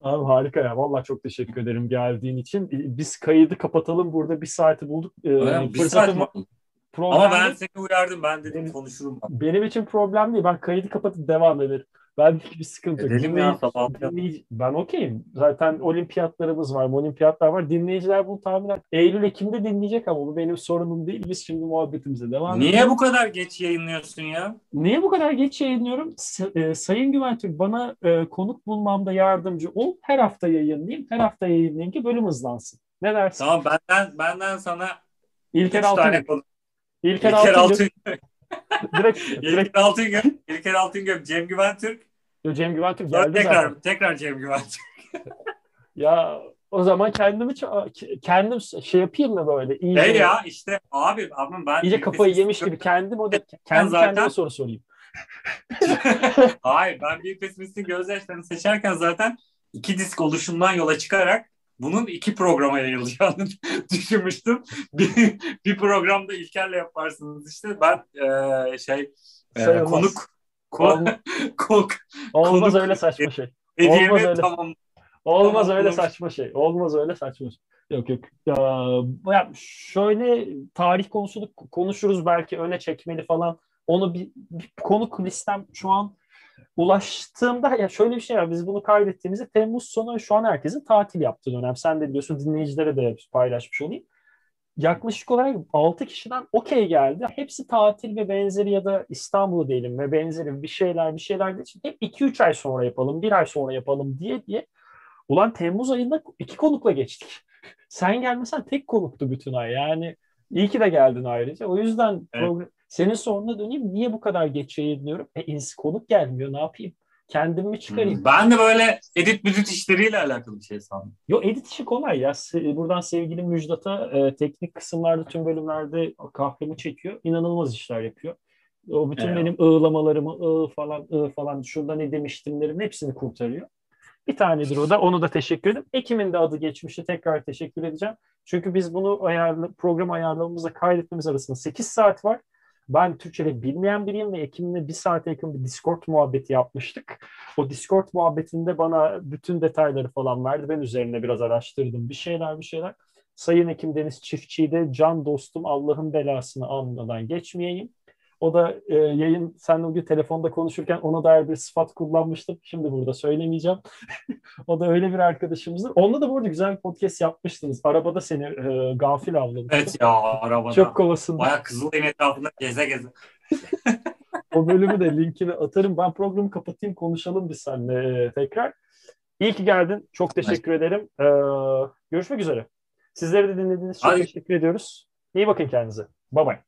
Abi harika ya. Vallahi çok teşekkür ederim geldiğin için. Biz kaydı kapatalım. Burada bir saati bulduk. Ee, bir saat mi? Ama ben seni uyardım. Ben dedim benim, konuşurum. Benim için problem değil. Ben kaydı kapatıp devam ederim. Ben hiçbir sıkıntı yok. Edelim ya sabah. Ben okeyim. Zaten olimpiyatlarımız var, olimpiyatlar var. Dinleyiciler bunu tahminen Eylül, Ekim'de dinleyecek ama bu benim sorunum değil. Biz şimdi muhabbetimize devam Niye edelim. bu kadar geç yayınlıyorsun ya? Niye bu kadar geç yayınlıyorum? E, Sayın Güventürk bana e, konuk bulmamda yardımcı ol. Her hafta yayınlayayım. Her hafta yayınlayayım ki bölüm hızlansın. Ne dersin? Tamam benden benden sana İlker Altın. İlker, İlker Altın. Direkt, direkt Altıngöl, İlker Altıngöl, Cem Güven Türk. Yo, Cem Güven Türk geldi tekrar, zaten. Tekrar Cem Güven Türk. ya o zaman kendimi kendim şey yapayım mı böyle? İyice, hey ya işte abi ama ben iyice kafayı yemiş gibi kendim o da kendi zaten... kendime soru sorayım. Hayır ben bir pesimistin gözyaşlarını seçerken zaten iki disk oluşumdan yola çıkarak bunun iki programa yayılacağını düşünmüştüm. Bir, bir programda İlker'le yaparsınız işte. Ben e, şey e, konuk kon, konuk Olmaz konuk, öyle saçma şey. Olmaz öyle. Tamam. Olmaz tamam, öyle saçma şey. Olmaz öyle saçma şey. Yok yok. Ya, ya şöyle tarih konusunu konuşuruz belki öne çekmeli falan Onu bir, bir konuk listem şu an ulaştığımda ya şöyle bir şey var. Biz bunu kaydettiğimizde Temmuz sonu şu an herkesin tatil yaptığı dönem. Sen de biliyorsun dinleyicilere de paylaşmış olayım. Yaklaşık olarak 6 kişiden okey geldi. Hepsi tatil ve benzeri ya da İstanbul'da değilim ve benzeri bir şeyler bir şeyler için hep 2-3 ay sonra yapalım, 1 ay sonra yapalım diye diye. Ulan Temmuz ayında iki konukla geçtik. Sen gelmesen tek konuktu bütün ay. Yani iyi ki de geldin ayrıca. O yüzden evet. Senin soruna döneyim. Niye bu kadar geç yayınlıyorum? E, konuk gelmiyor. Ne yapayım? Kendimi mi çıkarayım? Hmm. Ben de böyle edit müdit işleriyle alakalı bir şey sandım. Yo edit işi kolay ya. Buradan sevgili Müjdat'a e, teknik kısımlarda tüm bölümlerde kahvemi çekiyor. İnanılmaz işler yapıyor. O bütün evet. benim ığlamalarımı ığ falan ığ falan şurada ne demiştimlerin hepsini kurtarıyor. Bir tanedir o da. Onu da teşekkür ederim. Ekim'in de adı geçmişti. Tekrar teşekkür edeceğim. Çünkü biz bunu ayarlı, program ayarlamamızda kaydetmemiz arasında 8 saat var. Ben Türkçe'de bilmeyen biriyim ve Ekim'le bir saate yakın bir Discord muhabbeti yapmıştık. O Discord muhabbetinde bana bütün detayları falan verdi. Ben üzerine biraz araştırdım. Bir şeyler bir şeyler. Sayın Ekim Deniz Çiftçi'yi de can dostum Allah'ın belasını anmadan geçmeyeyim. O da e, yayın senle bugün telefonda konuşurken ona dair bir sıfat kullanmıştım. Şimdi burada söylemeyeceğim. o da öyle bir arkadaşımızdır. Onunla da burada güzel bir podcast yapmıştınız. Arabada seni e, gafil avlamıştım. Evet ya arabada. Çok kovasında. Baya Kızılay'ın etrafında geze geze. o bölümü de linkini atarım. Ben programı kapatayım konuşalım biz seninle e, tekrar. İyi ki geldin. Çok teşekkür evet. ederim. Ee, görüşmek üzere. Sizleri de dinlediğiniz için teşekkür ediyoruz. İyi bakın kendinize. Bye bye.